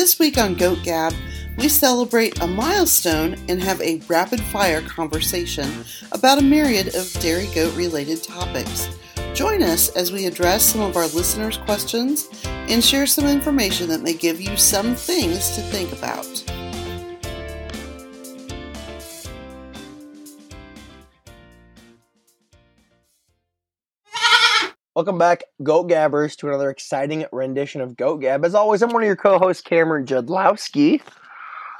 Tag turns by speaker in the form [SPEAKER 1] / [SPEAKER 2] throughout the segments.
[SPEAKER 1] This week on Goat Gab, we celebrate a milestone and have a rapid fire conversation about a myriad of dairy goat related topics. Join us as we address some of our listeners' questions and share some information that may give you some things to think about.
[SPEAKER 2] Welcome back, Goat Gabbers, to another exciting rendition of Goat Gab. As always, I'm one of your co-hosts, Cameron Judlowski.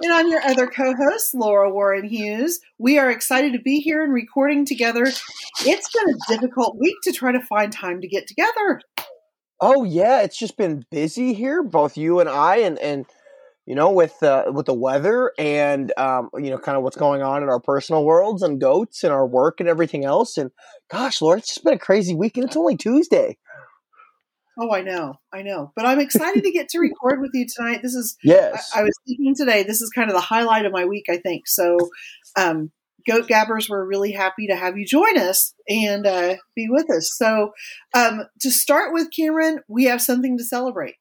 [SPEAKER 1] And I'm your other co host, Laura Warren Hughes. We are excited to be here and recording together. It's been a difficult week to try to find time to get together.
[SPEAKER 2] Oh yeah, it's just been busy here, both you and I, and and you know with uh, with the weather and um, you know kind of what's going on in our personal worlds and goats and our work and everything else. And gosh, Lord, it's just been a crazy week, and it's only Tuesday.
[SPEAKER 1] Oh, I know, I know, but I'm excited to get to record with you tonight. This is
[SPEAKER 2] yes.
[SPEAKER 1] I, I, was thinking today. This is kind of the highlight of my week, I think. So, um, Goat Gabbers, we're really happy to have you join us and uh, be with us. So, um, to start with, Cameron, we have something to celebrate.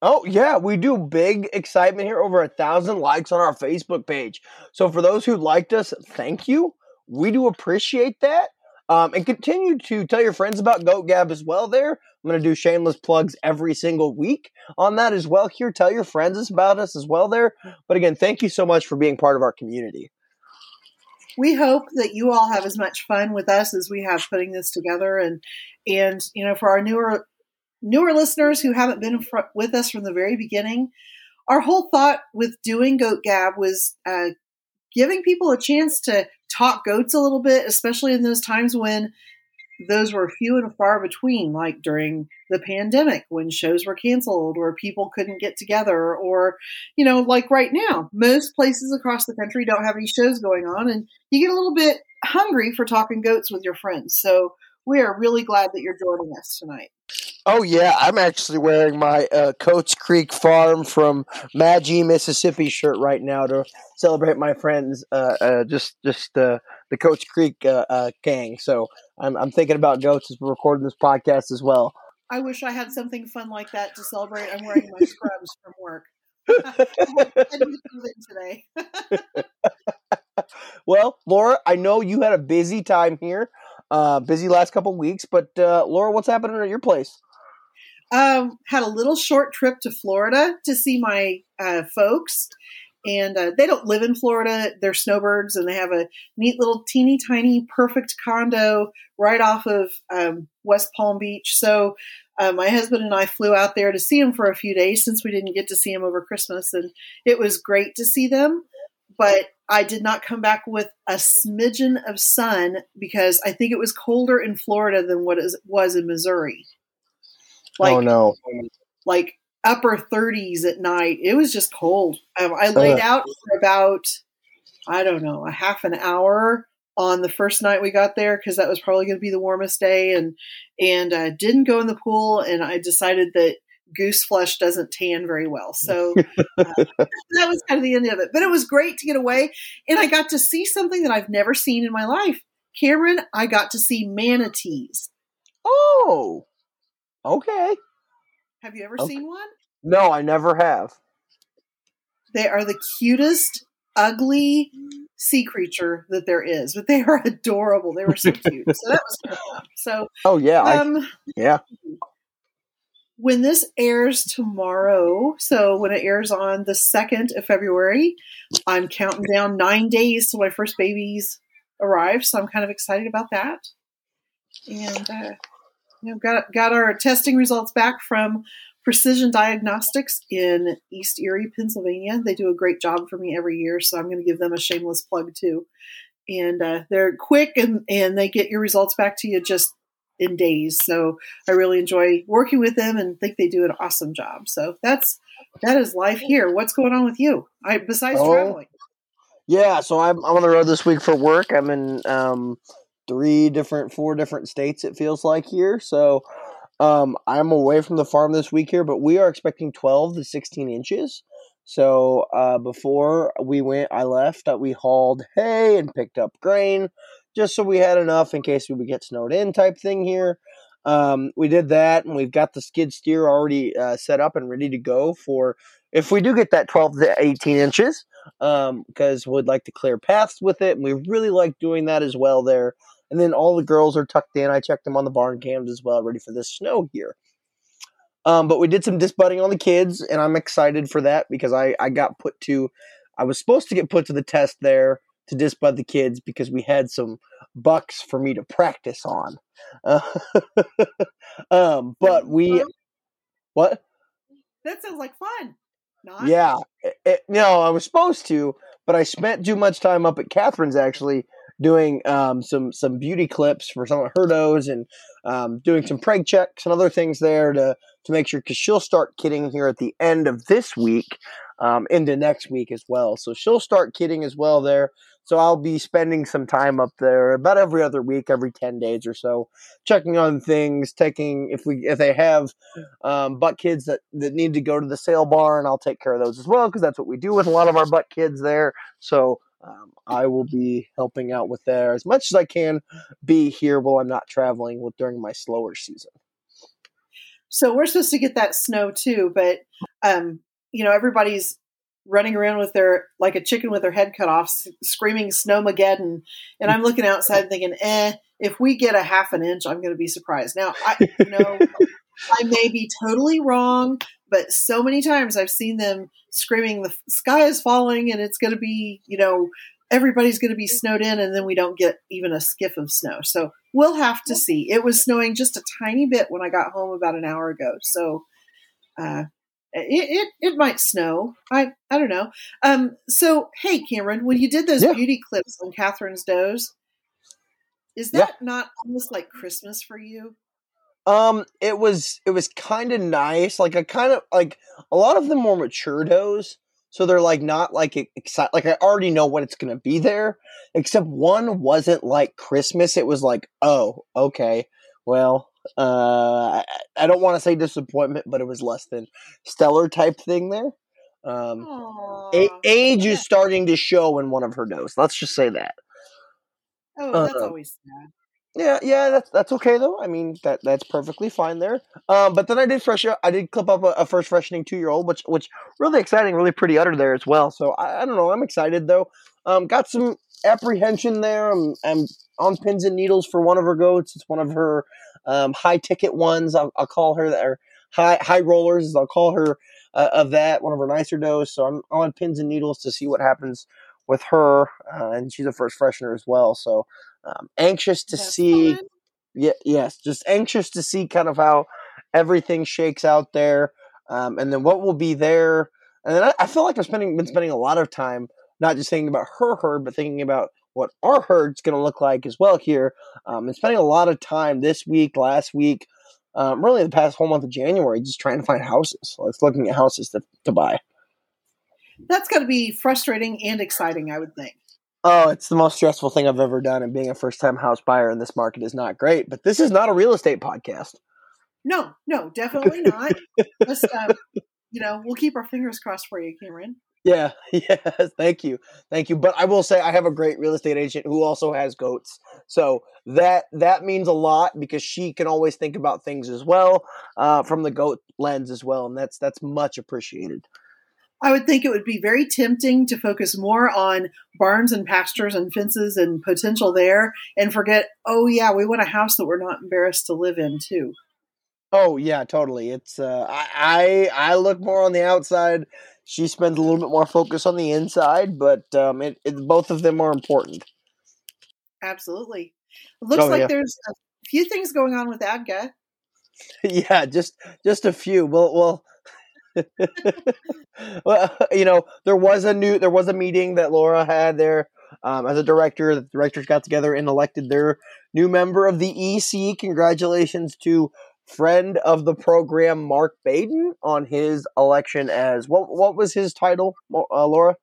[SPEAKER 2] Oh yeah, we do big excitement here. Over a thousand likes on our Facebook page. So for those who liked us, thank you. We do appreciate that. Um, and continue to tell your friends about Goat Gab as well. There, I'm going to do shameless plugs every single week on that as well. Here, tell your friends about us as well. There, but again, thank you so much for being part of our community.
[SPEAKER 1] We hope that you all have as much fun with us as we have putting this together, and and you know, for our newer newer listeners who haven't been with us from the very beginning, our whole thought with doing Goat Gab was uh, giving people a chance to talk goats a little bit, especially in those times when those were few and far between, like during the pandemic when shows were canceled or people couldn't get together, or, you know, like right now, most places across the country don't have any shows going on, and you get a little bit hungry for talking goats with your friends. So we are really glad that you're joining us tonight.
[SPEAKER 2] Oh yeah, I'm actually wearing my uh, Coates Creek Farm from Magee, Mississippi shirt right now to celebrate my friends. Uh, uh, just just uh, the Coats Creek uh, uh, gang. So I'm I'm thinking about goats as we're recording this podcast as well.
[SPEAKER 1] I wish I had something fun like that to celebrate. I'm wearing my scrubs from work. today.
[SPEAKER 2] well, Laura, I know you had a busy time here, uh, busy last couple weeks, but Laura, what's happening at your place?
[SPEAKER 1] Um, had a little short trip to Florida to see my uh, folks, and uh, they don't live in Florida. They're snowbirds, and they have a neat little teeny tiny perfect condo right off of um, West Palm Beach. So uh, my husband and I flew out there to see them for a few days since we didn't get to see them over Christmas, and it was great to see them. But I did not come back with a smidgen of sun because I think it was colder in Florida than what it was in Missouri.
[SPEAKER 2] Like, oh no!
[SPEAKER 1] Like upper 30s at night. It was just cold. Um, I laid out for about I don't know a half an hour on the first night we got there because that was probably going to be the warmest day, and and uh, didn't go in the pool. And I decided that goose flesh doesn't tan very well. So uh, that was kind of the end of it. But it was great to get away. And I got to see something that I've never seen in my life. Cameron, I got to see manatees.
[SPEAKER 2] Oh, Okay.
[SPEAKER 1] Have you ever okay. seen one?
[SPEAKER 2] No, I never have.
[SPEAKER 1] They are the cutest, ugly sea creature that there is, but they are adorable. They were so cute. so that was cool. So,
[SPEAKER 2] oh yeah, um, I, yeah.
[SPEAKER 1] When this airs tomorrow, so when it airs on the second of February, I'm counting down nine days till my first babies arrive. So I'm kind of excited about that. And uh, you know, got got our testing results back from Precision Diagnostics in East Erie, Pennsylvania. They do a great job for me every year, so I'm going to give them a shameless plug too. And uh, they're quick and and they get your results back to you just in days. So I really enjoy working with them and think they do an awesome job. So that's that is life here. What's going on with you? I besides oh, traveling.
[SPEAKER 2] Yeah, so I'm I'm on the road this week for work. I'm in um, three different, four different states. It feels like here. So um, I'm away from the farm this week here, but we are expecting 12 to 16 inches. So uh, before we went, I left. Uh, we hauled hay and picked up grain, just so we had enough in case we would get snowed in, type thing here. Um, we did that, and we've got the skid steer already uh, set up and ready to go for if we do get that 12 to 18 inches, because um, we'd like to clear paths with it, and we really like doing that as well there. And then all the girls are tucked in. I checked them on the barn cams as well, ready for this snow here. Um, but we did some disbudding on the kids, and I'm excited for that because I, I got put to, I was supposed to get put to the test there to disbud the kids because we had some bucks for me to practice on. Uh, um, but we, what?
[SPEAKER 1] That sounds like fun.
[SPEAKER 2] Not? Yeah, it, it, no, I was supposed to, but I spent too much time up at Catherine's actually doing um, some some beauty clips for some of her does and um, doing some preg checks and other things there to to make sure because she'll start kidding here at the end of this week um, into next week as well. So she'll start kidding as well there. So I'll be spending some time up there about every other week, every ten days or so, checking on things, taking if we if they have um, butt kids that that need to go to the sale barn, I'll take care of those as well because that's what we do with a lot of our butt kids there. So um, I will be helping out with there as much as I can be here while I'm not traveling with during my slower season.
[SPEAKER 1] So we're supposed to get that snow too, but um, you know everybody's running around with their like a chicken with their head cut off, screaming snowmageddon, and I'm looking outside thinking, eh, if we get a half an inch, I'm going to be surprised. Now I you know I may be totally wrong, but so many times I've seen them screaming, "The sky is falling, and it's going to be, you know, everybody's going to be snowed in," and then we don't get even a skiff of snow. So we'll have to see. It was snowing just a tiny bit when I got home about an hour ago, so uh, it, it, it might snow. I I don't know. Um. So hey, Cameron, when you did those yeah. beauty clips on Catherine's does, is that yeah. not almost like Christmas for you?
[SPEAKER 2] Um, it was it was kind of nice. Like I kind of like a lot of them were mature does, so they're like not like excited. Like I already know what it's gonna be there. Except one wasn't like Christmas. It was like, oh, okay, well, uh, I, I don't want to say disappointment, but it was less than stellar type thing there. Um, a- age is starting to show in one of her does. Let's just say that.
[SPEAKER 1] Oh, that's uh, always sad.
[SPEAKER 2] Yeah, yeah, that's that's okay though. I mean, that that's perfectly fine there. Um, but then I did fresh, I did clip up a, a first freshening two year old, which which really exciting, really pretty udder there as well. So I, I don't know, I'm excited though. Um, got some apprehension there. I'm, I'm on pins and needles for one of her goats. It's one of her um, high ticket ones. I'll, I'll call her that, or high high rollers. I'll call her uh, of that one of her nicer does. So I'm on pins and needles to see what happens with her, uh, and she's a first freshener as well. So um, anxious to That's see. Fun. Yeah, yes, just anxious to see kind of how everything shakes out there, um, and then what will be there. And then I, I feel like I've spending been spending a lot of time not just thinking about her herd, but thinking about what our herd's going to look like as well here. Um, and spending a lot of time this week, last week, um, really the past whole month of January, just trying to find houses. Like looking at houses to, to buy.
[SPEAKER 1] That's got to be frustrating and exciting, I would think.
[SPEAKER 2] Oh, it's the most stressful thing I've ever done, and being a first time house buyer in this market is not great. But this is not a real estate podcast.
[SPEAKER 1] No, no, definitely not. Just, uh, you know, we'll keep our fingers crossed for you, Cameron.
[SPEAKER 2] Yeah, yes, thank you, thank you. But I will say I have a great real estate agent who also has goats, so that that means a lot because she can always think about things as well uh, from the goat lens as well, and that's that's much appreciated.
[SPEAKER 1] I would think it would be very tempting to focus more on barns and pastures and fences and potential there and forget, oh, yeah, we want a house that we're not embarrassed to live in, too.
[SPEAKER 2] Oh yeah, totally. It's uh, I I look more on the outside. She spends a little bit more focus on the inside, but um, it, it both of them are important.
[SPEAKER 1] Absolutely. It looks oh, like yeah. there's a few things going on with ADGA.
[SPEAKER 2] yeah, just just a few. Well, well, well, you know, there was a new there was a meeting that Laura had there um, as a director. The directors got together and elected their new member of the EC. Congratulations to friend of the program Mark Baden on his election as what what was his title, uh, Laura?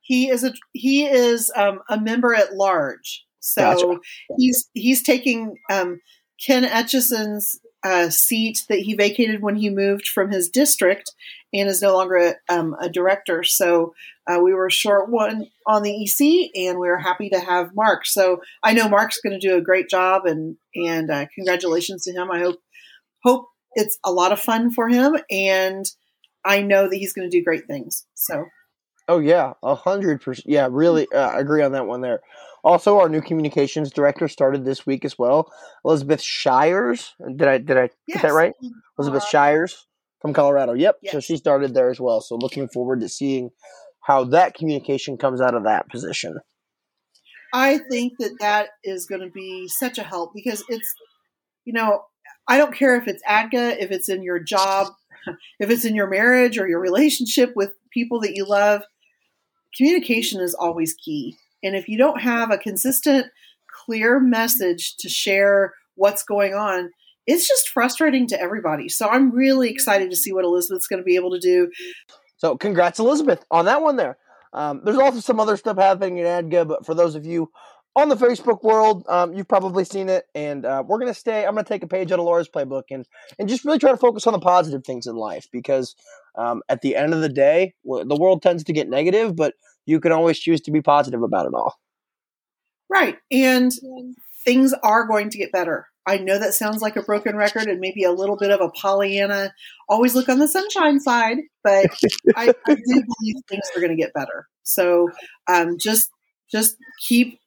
[SPEAKER 1] He is a he is um, a member at large. So gotcha. he's he's taking um, Ken Etchison's uh, seat that he vacated when he moved from his district and is no longer a, um, a director. So uh, we were short one on the EC, and we are happy to have Mark. So I know Mark's going to do a great job, and and uh, congratulations to him. I hope hope it's a lot of fun for him, and I know that he's going to do great things. So.
[SPEAKER 2] Oh yeah, a hundred percent. Yeah, really uh, agree on that one there. Also, our new communications director started this week as well, Elizabeth Shires. Did I did I yes. get that right? Elizabeth uh, Shires from Colorado. Yep. Yes. So she started there as well. So looking forward to seeing how that communication comes out of that position.
[SPEAKER 1] I think that that is going to be such a help because it's, you know, I don't care if it's ADGA, if it's in your job, if it's in your marriage or your relationship with people that you love, communication is always key. And if you don't have a consistent, clear message to share what's going on, it's just frustrating to everybody. So I'm really excited to see what Elizabeth's going to be able to do.
[SPEAKER 2] So congrats, Elizabeth, on that one there. Um, there's also some other stuff happening in ADGA, but for those of you on the Facebook world, um, you've probably seen it. And uh, we're going to stay, I'm going to take a page out of Laura's playbook and, and just really try to focus on the positive things in life because um, at the end of the day, the world tends to get negative, but you can always choose to be positive about it all.
[SPEAKER 1] Right. And things are going to get better. I know that sounds like a broken record and maybe a little bit of a Pollyanna, always look on the sunshine side, but I, I, do believe things are going to get better. So um, just just keep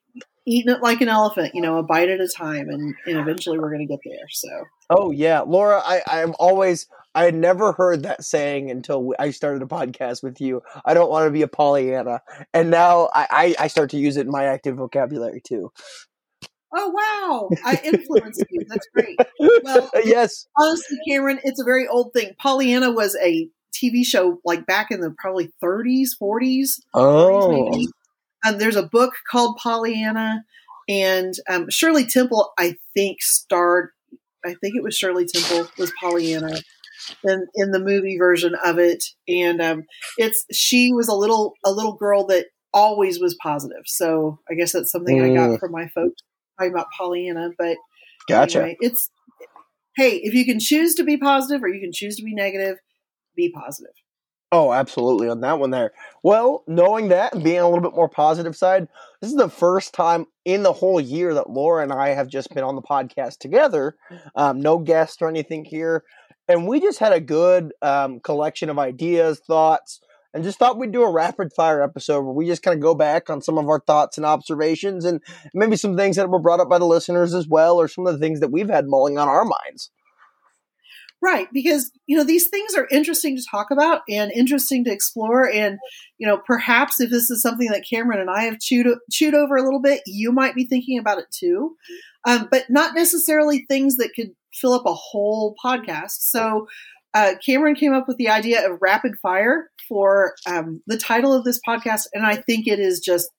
[SPEAKER 1] eating it like an elephant, you know, a bite at a time, and, and eventually we're going to get there. So.
[SPEAKER 2] Oh yeah, Laura, I I'm always I had never heard that saying until I started a podcast with you. I don't want to be a Pollyanna, and now I, I, I start to use it in my active vocabulary too.
[SPEAKER 1] Oh wow, I influenced you. That's great. Well,
[SPEAKER 2] yes.
[SPEAKER 1] Honestly, Cameron, it's a very old thing. Pollyanna was a TV show like back in the probably 30s, 40s.
[SPEAKER 2] Oh. 40s maybe.
[SPEAKER 1] And there's a book called Pollyanna, and um, Shirley Temple, I think, starred. I think it was Shirley Temple was Pollyanna in in the movie version of it, and um, it's she was a little a little girl that always was positive. So I guess that's something mm. I got mm. from my folks talking about Pollyanna, but
[SPEAKER 2] gotcha. Anyway,
[SPEAKER 1] it's hey, if you can choose to be positive or you can choose to be negative, be positive.
[SPEAKER 2] Oh, absolutely on that one there. Well, knowing that and being a little bit more positive side, this is the first time in the whole year that Laura and I have just been on the podcast together. Um, no guest or anything here. And we just had a good um, collection of ideas, thoughts, and just thought we'd do a rapid fire episode where we just kind of go back on some of our thoughts and observations and maybe some things that were brought up by the listeners as well, or some of the things that we've had mulling on our minds.
[SPEAKER 1] Right, because you know these things are interesting to talk about and interesting to explore, and you know perhaps if this is something that Cameron and I have chewed chewed over a little bit, you might be thinking about it too, um, but not necessarily things that could fill up a whole podcast. So uh, Cameron came up with the idea of rapid fire for um, the title of this podcast, and I think it is just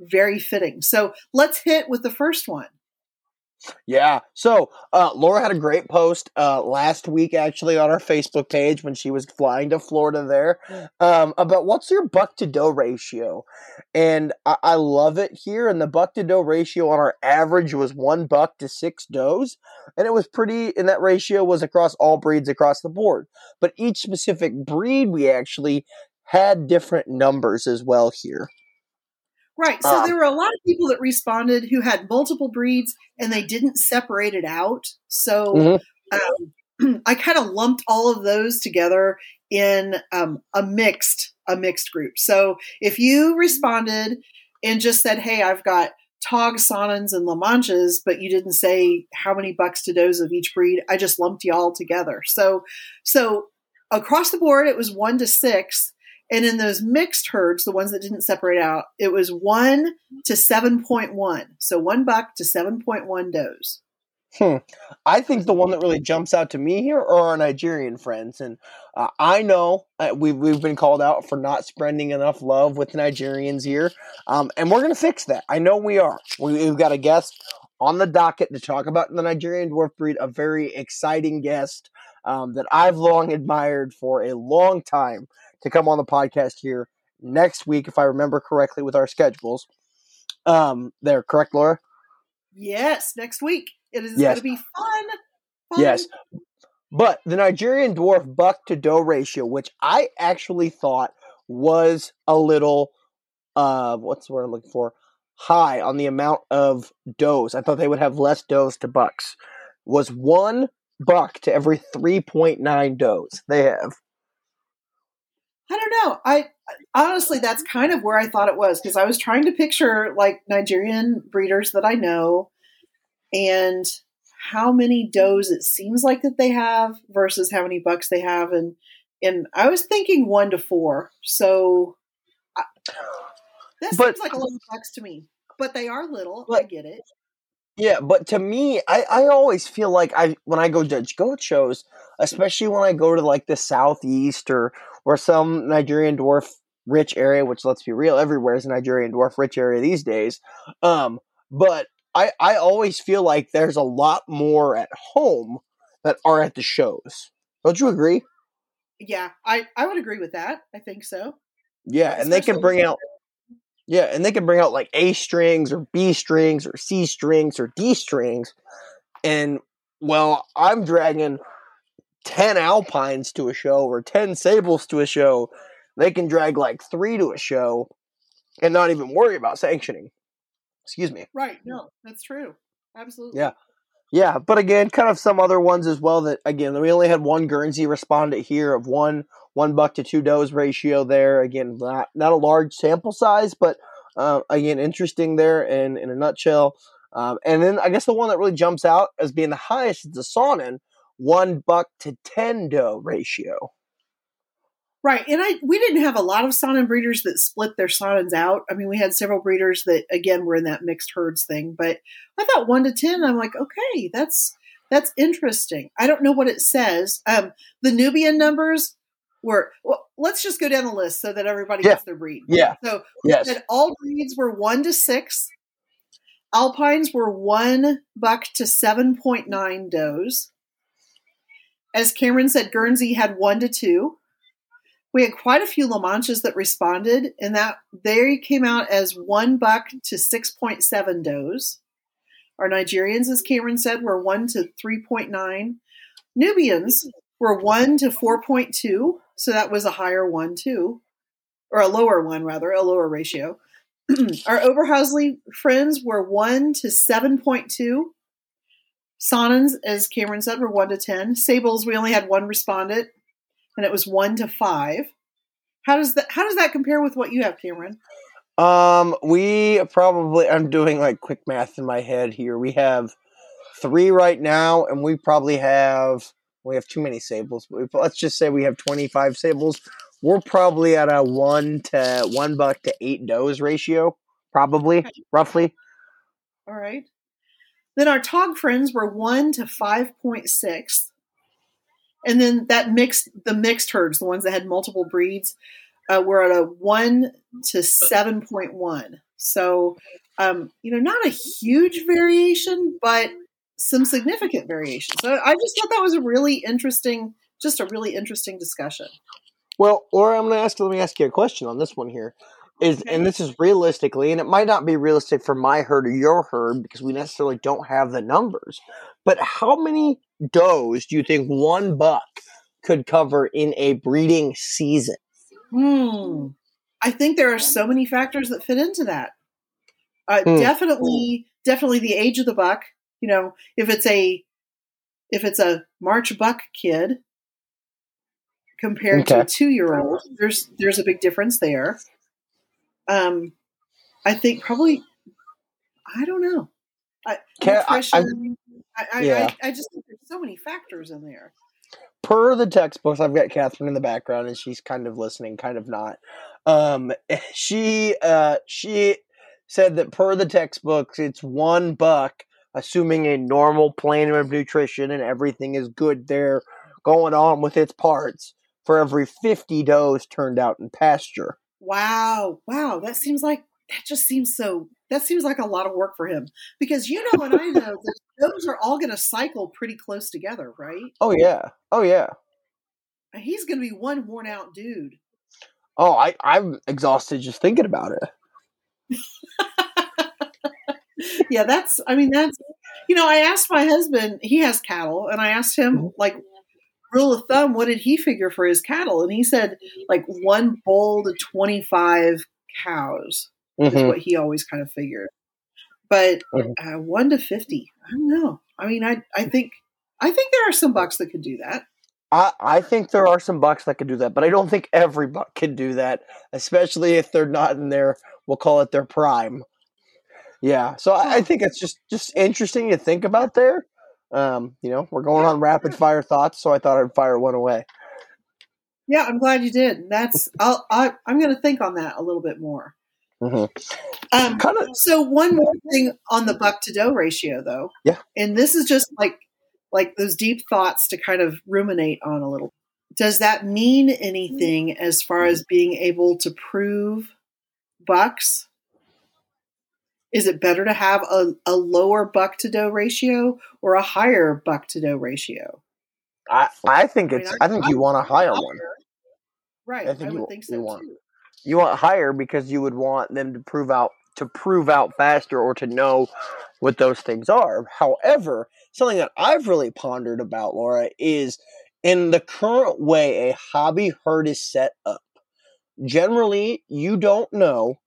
[SPEAKER 1] very fitting. So let's hit with the first one.
[SPEAKER 2] Yeah. So uh, Laura had a great post uh, last week, actually, on our Facebook page when she was flying to Florida there um, about what's your buck to doe ratio. And I-, I love it here. And the buck to doe ratio on our average was one buck to six does. And it was pretty, and that ratio was across all breeds across the board. But each specific breed, we actually had different numbers as well here.
[SPEAKER 1] Right. So um, there were a lot of people that responded who had multiple breeds and they didn't separate it out. So mm-hmm. um, I kind of lumped all of those together in um, a mixed a mixed group. So if you responded and just said, "Hey, I've got Tog, Saanens, and La Manchas," but you didn't say how many bucks to does of each breed, I just lumped you all together. So so across the board, it was one to six and in those mixed herds, the ones that didn't separate out, it was one to 7.1. So one buck to 7.1 does.
[SPEAKER 2] Hmm. I think the one that really jumps out to me here are our Nigerian friends, and uh, I know uh, we've we've been called out for not spreading enough love with Nigerians here, um, and we're gonna fix that. I know we are. We, have got a guest on the docket to talk about the Nigerian dwarf breed, a very exciting guest um, that I've long admired for a long time to come on the podcast here next week, if I remember correctly, with our schedules. Um, there, correct, Laura?
[SPEAKER 1] Yes, next week. It is yes. going to be fun. fun.
[SPEAKER 2] Yes. But the Nigerian dwarf buck to doe ratio, which I actually thought was a little, uh, what's the word I'm looking for? High on the amount of does. I thought they would have less does to bucks. Was one buck to every 3.9 does they have.
[SPEAKER 1] I don't know. I honestly, that's mm-hmm. kind of where I thought it was because I was trying to picture like Nigerian breeders that I know and how many does it seems like that they have versus how many bucks they have, and and I was thinking one to four. So I, that
[SPEAKER 2] But-
[SPEAKER 1] seems like a lot of bucks to me, but they are little. I get it.
[SPEAKER 2] Yeah, but to me, I, I always feel like I when I go judge goat shows, especially when I go to like the southeast or or some Nigerian dwarf rich area, which let's be real, everywhere is a Nigerian dwarf rich area these days. Um, but I I always feel like there's a lot more at home that are at the shows. Don't you agree?
[SPEAKER 1] Yeah, I I would agree with that. I think so.
[SPEAKER 2] Yeah, and they can bring out yeah, and they can bring out like A strings or B strings or C strings or D strings. And well, I'm dragging 10 alpines to a show or 10 sables to a show. They can drag like 3 to a show and not even worry about sanctioning. Excuse me.
[SPEAKER 1] Right. No, that's true. Absolutely.
[SPEAKER 2] Yeah. Yeah, but again, kind of some other ones as well. That again, we only had one Guernsey respondent here of one one buck to two does ratio there. Again, not not a large sample size, but uh, again, interesting there in in a nutshell. Um, and then I guess the one that really jumps out as being the highest is the Saanen, one buck to ten doe ratio.
[SPEAKER 1] Right. And I we didn't have a lot of Saanen breeders that split their Saanens out. I mean, we had several breeders that again were in that mixed herds thing, but I thought one to ten, I'm like, okay, that's that's interesting. I don't know what it says. Um the Nubian numbers were well, let's just go down the list so that everybody
[SPEAKER 2] Yeah.
[SPEAKER 1] gets their breed.
[SPEAKER 2] Yeah.
[SPEAKER 1] So
[SPEAKER 2] Yes.
[SPEAKER 1] said all breeds were one to six. Alpines were one buck to seven point nine does. As Cameron said, Guernsey had one to two. We had quite a few La Manchas that responded, and that they came out as one buck to six point seven does. Our Nigerians, as Cameron said, were one to three point nine. Nubians were one to four point two, so that was a higher one too, or a lower one rather, a lower ratio. Our Oberhasli friends were one to seven point two. Saanens, as Cameron said, were one to ten. Sables, we only had one respondent, and it was one to five. How does that how does that compare with what you have, Cameron?
[SPEAKER 2] Um, we probably I'm doing like quick math in my head here. We have three right now, and we probably have we have too many sables. But we, let's just say we have 25 sables. We're probably at a one to one buck to eight does ratio, probably roughly.
[SPEAKER 1] All right. Then our Tog friends were one to five point six, and then that mixed the mixed herds, the ones that had multiple breeds, uh, were at a one to seven point one. So, um, you know, not a huge variation, but some significant variation. So I just thought that was a really interesting, just a really interesting discussion.
[SPEAKER 2] Well, Laura, I'm going to ask. you. Let me ask you a question on this one here. Is and this is realistically, and it might not be realistic for my herd or your herd because we necessarily don't have the numbers. But how many does do you think one buck could cover in a breeding season?
[SPEAKER 1] Hmm. I think there are so many factors that fit into that. Uh,
[SPEAKER 2] Hmm.
[SPEAKER 1] Definitely, definitely the age of the buck. You know, if it's a if it's a March buck kid compared to a two year old, there's there's a big difference there. Um, I think probably. I don't know. I,
[SPEAKER 2] Ca- I- I- Yeah.
[SPEAKER 1] I, I just think there's so many factors in there.
[SPEAKER 2] per the textbooks, I've got Catherine in the background, and she's kind of listening, kind of not. Um, she uh, she said that per the textbooks, it's one buck, assuming a normal plane of nutrition and everything is good there, going on with its parts, for every fifty does turned out in pasture.
[SPEAKER 1] Wow, wow, that seems like that just seems so that seems like a lot of work for him because you know and I know that those are all going to cycle pretty close together, right?
[SPEAKER 2] Oh yeah, oh yeah.
[SPEAKER 1] He's going to be one worn out dude.
[SPEAKER 2] Oh, I I'm exhausted just thinking about it.
[SPEAKER 1] yeah, that's I mean that's you know, I asked my husband, he has cattle, and I asked him mm-hmm. like rule of thumb, what did he figure for his cattle? And he said like one bull to 25 cows. is
[SPEAKER 2] Mhm.
[SPEAKER 1] what he always kind of figured. But
[SPEAKER 2] Mhm.
[SPEAKER 1] uh, one to fifty, I don't know. I mean, I I think I think there are some bucks that could do that.
[SPEAKER 2] I, I think there are some bucks that could do that, but I don't think every buck can do that, especially if they're not in their we'll call it their prime. Yeah, so I, I think it's just just interesting to think about there. Um, you know, we're going on rapid fire thoughts, so I thought I'd fire one away.
[SPEAKER 1] Yeah, I'm glad you did. That's I'll, I, I'm going to think on that a little bit more.
[SPEAKER 2] Mm-hmm.
[SPEAKER 1] Um,
[SPEAKER 2] Kind of,
[SPEAKER 1] so one more thing on the buck to doe ratio, though.
[SPEAKER 2] Yeah.
[SPEAKER 1] And this is just like like those deep thoughts to kind of ruminate on a little. Does that mean anything as far as being able to prove bucks? Is it better to have a, a lower buck to doe ratio or a higher buck to doe ratio?
[SPEAKER 2] I, I think
[SPEAKER 1] I mean,
[SPEAKER 2] it's.
[SPEAKER 1] I-
[SPEAKER 2] I think you want a higher one.
[SPEAKER 1] Right.
[SPEAKER 2] I
[SPEAKER 1] I,
[SPEAKER 2] think
[SPEAKER 1] would
[SPEAKER 2] you-
[SPEAKER 1] think
[SPEAKER 2] you
[SPEAKER 1] so
[SPEAKER 2] want-
[SPEAKER 1] too.
[SPEAKER 2] You want higher because you would want them to prove out to prove out faster or to know what those things are. However, something that I've really pondered about, Laura, is in the current way a hobby herd is set up. Generally, you don't know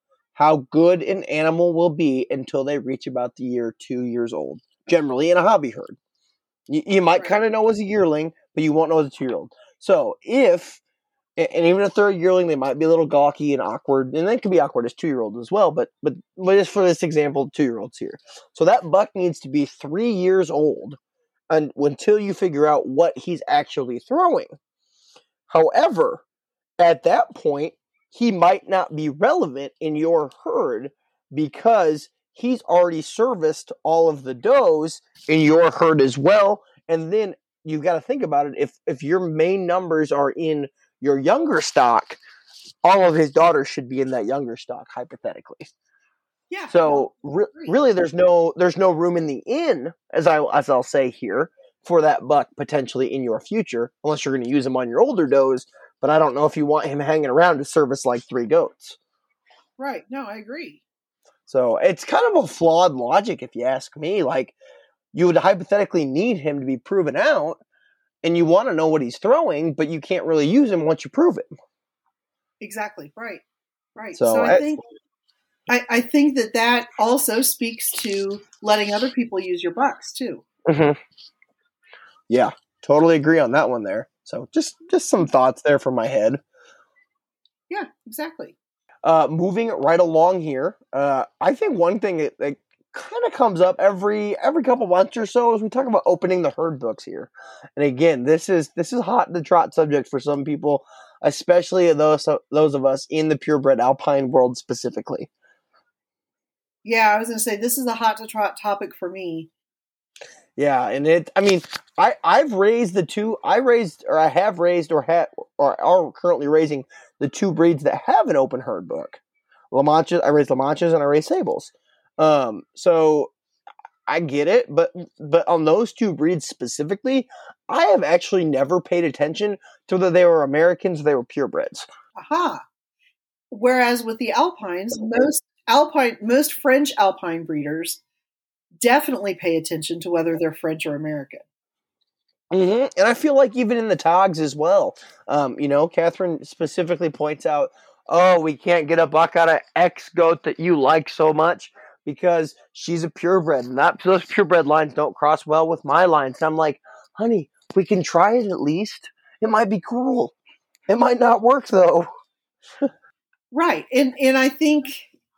[SPEAKER 2] how good an animal will be until they reach about the year two years old. Generally, in a hobby herd, you, you might kind of know as a yearling, but you won't know as a two year old. So if and even a they're yearling, they might be a little gawky and awkward, and they can be awkward as two year olds as well. But but but just for this example, two year olds here. So that buck needs to be three years old, and until you figure out what he's actually throwing. However, at that point, he might not be relevant in your herd because he's already serviced all of the does in your herd as well. And then you've got to think about it. If if your main numbers are in your younger stock, all of his daughters should be in that younger stock, hypothetically.
[SPEAKER 1] Yeah.
[SPEAKER 2] So re- really, there's no there's no room in the inn, as I as I'll say here, for that buck potentially in your future, unless you're going to use him on your older does. But I don't know if you want him hanging around to service like three goats.
[SPEAKER 1] right. No, I agree.
[SPEAKER 2] So it's kind of a flawed logic, if you ask me. Like you would hypothetically need him to be proven out, and you want to know what he's throwing, but you can't really use him once you prove it.
[SPEAKER 1] Exactly. Right. Right.
[SPEAKER 2] So
[SPEAKER 1] So, I
[SPEAKER 2] I-
[SPEAKER 1] think I, I think that that also speaks to letting other people use your bucks too.
[SPEAKER 2] Mm-hmm. Yeah, totally agree on that one there. So just just some thoughts there from my head.
[SPEAKER 1] Yeah. Exactly.
[SPEAKER 2] Uh, moving right along here, uh, I think one thing that, that kind of comes up every every couple months or so is we talk about opening the herd books here. And again, this is this is hot to trot subject for some people, especially those those of us in the purebred alpine world specifically.
[SPEAKER 1] Yeah, I was going to say this is a hot to trot topic for me.
[SPEAKER 2] Yeah, and it. I mean, I I've raised the two. I raised or I have raised or had or are currently raising the two breeds that have an open herd book. La Manchas. I raised La Manchas and I raised Sables. Um, so I get it, but but on those two breeds specifically, I have actually never paid attention to whether they were Americans they were purebreds.
[SPEAKER 1] Aha. Whereas with the alpines, most alpine most French alpine breeders definitely pay attention to whether they're French or American.
[SPEAKER 2] hmm And I feel like even in the togs as well, um, you know, Catherine specifically points out, oh, we can't get a buck out of X goat that you like so much because she's a purebred. And that those purebred lines don't cross well with my lines. And I'm like, honey, we can try it at least. It might be cool. It might not work though.
[SPEAKER 1] Right. And and I think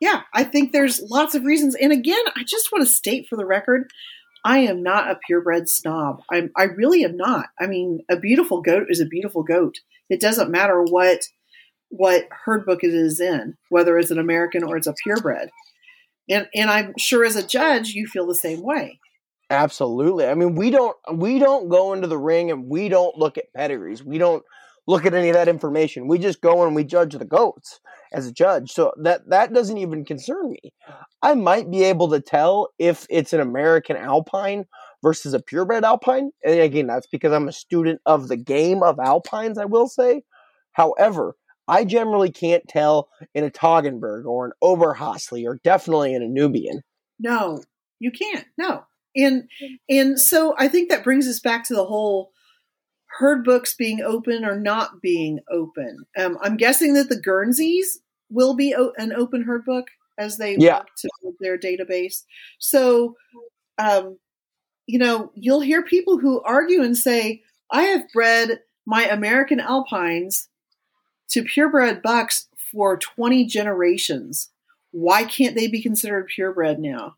[SPEAKER 1] yeah, I think there's lots of reasons. And again, I just want to state for the record, I am not a purebred snob. I'm I really am not. I mean, a beautiful goat is a beautiful goat. It doesn't matter what what herd book it is in, whether it's an American or it's a purebred. And and I'm sure as a judge you feel the same way.
[SPEAKER 2] Absolutely. I mean, we don't we don't go into the ring and we don't look at pedigrees. We don't look at any of that information. We just go and we judge the goats as a judge. So that that doesn't even concern me. I might be able to tell if it's an American alpine versus a purebred alpine. And again, that's because I'm a student of the game of alpines, I will say. However, I generally can't tell in a Toggenburg or an Oberhasli or definitely in a Nubian.
[SPEAKER 1] No, you can't. No. And and so I think that brings us back to the whole herd books being open or not being open. Um, I'm guessing that the Guernseys will be o- an open herd book as they
[SPEAKER 2] Yeah.
[SPEAKER 1] work to build their database. So, um, you know, you'll hear people who argue and say, "I have bred my American Alpines to purebred bucks for 20 generations. Why can't they be considered purebred now?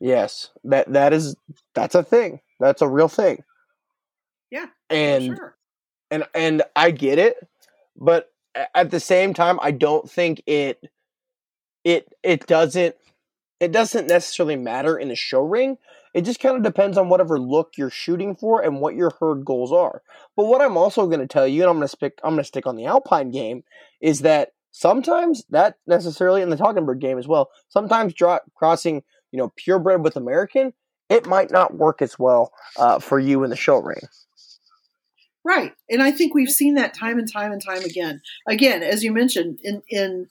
[SPEAKER 2] Yes, that that is that's a thing. That's a real thing.
[SPEAKER 1] Yeah,
[SPEAKER 2] and
[SPEAKER 1] sure.
[SPEAKER 2] and and I get it, but at the same time, I don't think it it it doesn't it doesn't necessarily matter in the show ring. It just kind of depends on whatever look you're shooting for and what your herd goals are. But what I'm also going to tell you, and I'm going to stick I'm going to stick on the Alpine game, is that sometimes that necessarily in the Toggenburg game as well. Sometimes draw, crossing you know purebred with American, it might not work as well uh, for you in the show ring.
[SPEAKER 1] Right. And I think we've seen that time and time and time again. Again, as you mentioned, in, in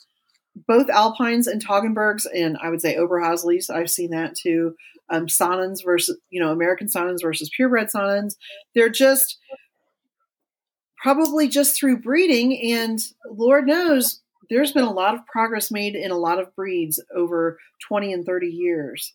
[SPEAKER 1] both Alpines and Toggenburgs, and I would say Oberhaslis, I've seen that too. Um, Saanens versus, you know, American Saanens versus purebred Saanens. They're just probably just through breeding, and Lord knows there's been a lot of progress made in a lot of breeds over 20 and 30 years.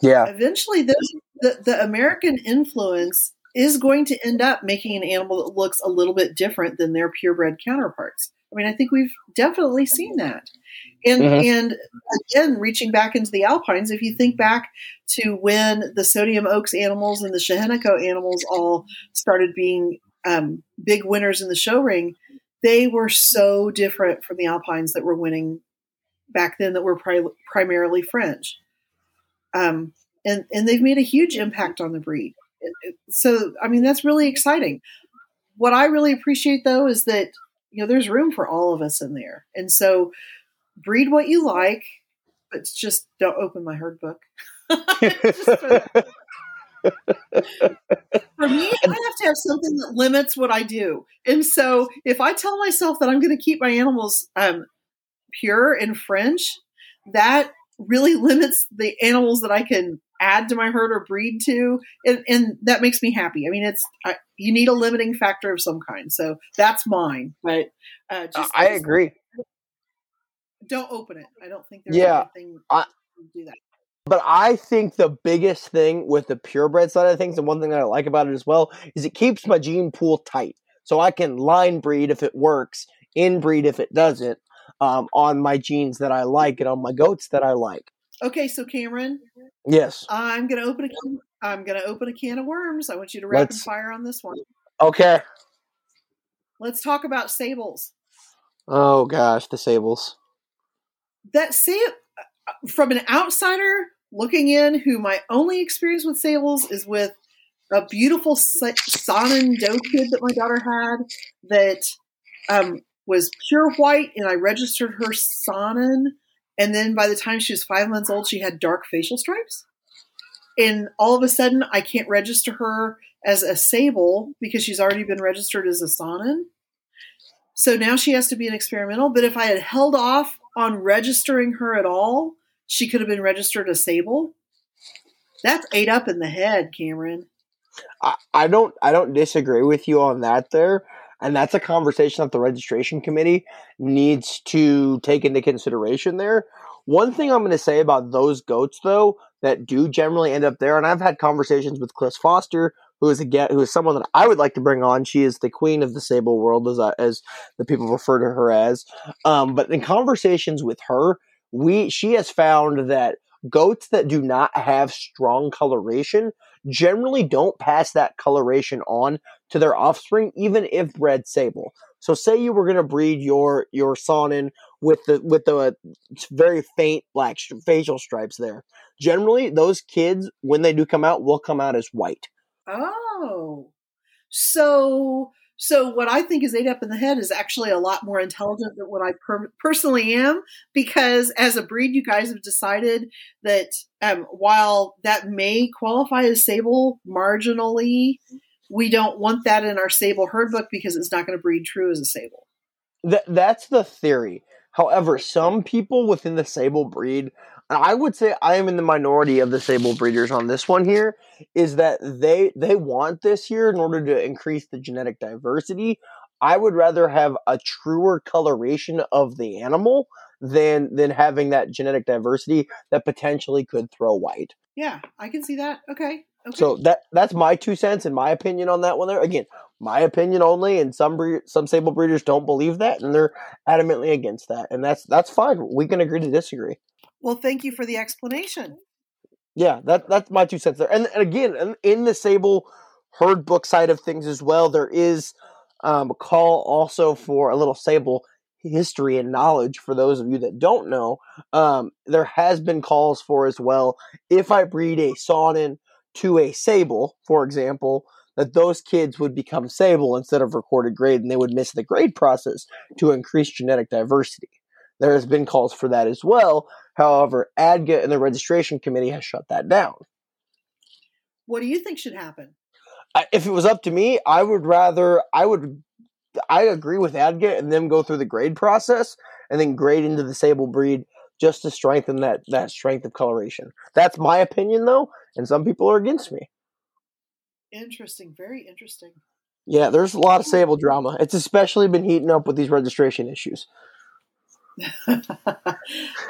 [SPEAKER 2] Yeah.
[SPEAKER 1] Eventually, this, the, the American influence is going to end up making an animal that looks a little bit different than their purebred counterparts. I mean, I think we've definitely seen that. And mm-hmm. and again, reaching back into the alpines, if you think back to when the sodium oaks animals and the Sheheniko animals all started being um, big winners in the show ring, they were so different from the alpines that were winning back then that were pri- primarily French. Um, and and they've made a huge impact on the breed so I mean that's really exciting. What I really appreciate though is that you know there's room for all of us in there, and so breed what you like, but just don't open my herd book. for, me, I have to have something that limits what I do, and so if I tell myself that I'm going to keep my animals um, pure and French, that really limits the animals that I can add to my herd or breed to, and, and that makes me happy. I mean, it's I, you need a limiting factor of some kind, so that's mine. But uh,
[SPEAKER 2] just, I agree.
[SPEAKER 1] Don't open it. I don't think there's
[SPEAKER 2] yeah,
[SPEAKER 1] anything
[SPEAKER 2] I,
[SPEAKER 1] do that.
[SPEAKER 2] But I think the biggest thing with the purebred side of things, and one thing that I like about it as well, is it keeps my gene pool tight. So I can line breed if it works, inbreed if it doesn't, um, on my genes that I like and on my goats that I like.
[SPEAKER 1] Okay, so Cameron.
[SPEAKER 2] Yes.
[SPEAKER 1] I'm gonna open a can, I'm gonna open a can of worms. I want you to rapid Let's, fire on this one.
[SPEAKER 2] Okay.
[SPEAKER 1] Let's talk about sables.
[SPEAKER 2] Oh gosh, the sables.
[SPEAKER 1] That say uh, from an outsider looking in, who my only experience with sables is with a beautiful Saanen doe kid that my daughter had that um, was pure white, and I registered her Saanen and then by the time she was five months old, she had dark facial stripes. And all of a sudden, I can't register her as a sable because she's already been registered as a Saanen. So now she has to be an experimental. But if I had held off on registering her at all, she could have been registered as sable. That's eight up in the head, Cameron.
[SPEAKER 2] I, I don't I don't disagree with you on that there. And that's a conversation that the registration committee needs to take into consideration there. One thing I'm going to say about those goats, though, that do generally end up there, and I've had conversations with Chris Foster, who is again who is someone that I would like to bring on. She is the queen of the sable world, as as the people refer to her as. Um, but in conversations with her, we she has found that goats that do not have strong coloration generally don't pass that coloration on to their offspring, even if bred sable. So, say you were going to breed your your Saanen with the with the uh, very faint black facial stripes there. Generally, those kids, when they do come out, will come out as white.
[SPEAKER 1] Oh, so so what I think is eight up in the head is actually a lot more intelligent than what I per- personally am, because as a breed, you guys have decided that um, while that may qualify as sable marginally, we don't want that in our sable herd book because it's not going to breed true as a sable.
[SPEAKER 2] That that's the theory. However, some people within the sable breed I would say I am in the minority of the sable breeders on this one here, is that they they want this here in order to increase the genetic diversity. I would rather have a truer coloration of the animal than than having that genetic diversity that potentially could throw white.
[SPEAKER 1] Yeah, I can see that. Okay. Okay.
[SPEAKER 2] So that that's my two cents and my opinion on that one there. Again, my opinion only, and some bre- some sable breeders don't believe that, and they're adamantly against that, and that's that's fine. We can agree to disagree.
[SPEAKER 1] Well, thank you for the explanation.
[SPEAKER 2] Yeah, that that's my two cents there. And, and again, in the sable herd book side of things as well, there is um, a call also for a little sable history and knowledge for those of you that don't know. Um, there has been calls for as well. If I breed a Saanen to a sable, for example, that those kids would become sable instead of recorded grade and they would miss the grade process to increase genetic diversity. There has been calls for that as well. However, ADGA and the registration committee has shut that down.
[SPEAKER 1] What do you think should happen?
[SPEAKER 2] If it was up to me, I would rather I would I agree with ADGA and them go through the grade process and then grade into the sable breed just to strengthen that that strength of coloration. That's my opinion though, and some people are against me.
[SPEAKER 1] Interesting, very interesting.
[SPEAKER 2] Yeah, there's a lot of sable drama. It's especially been heating up with these registration issues.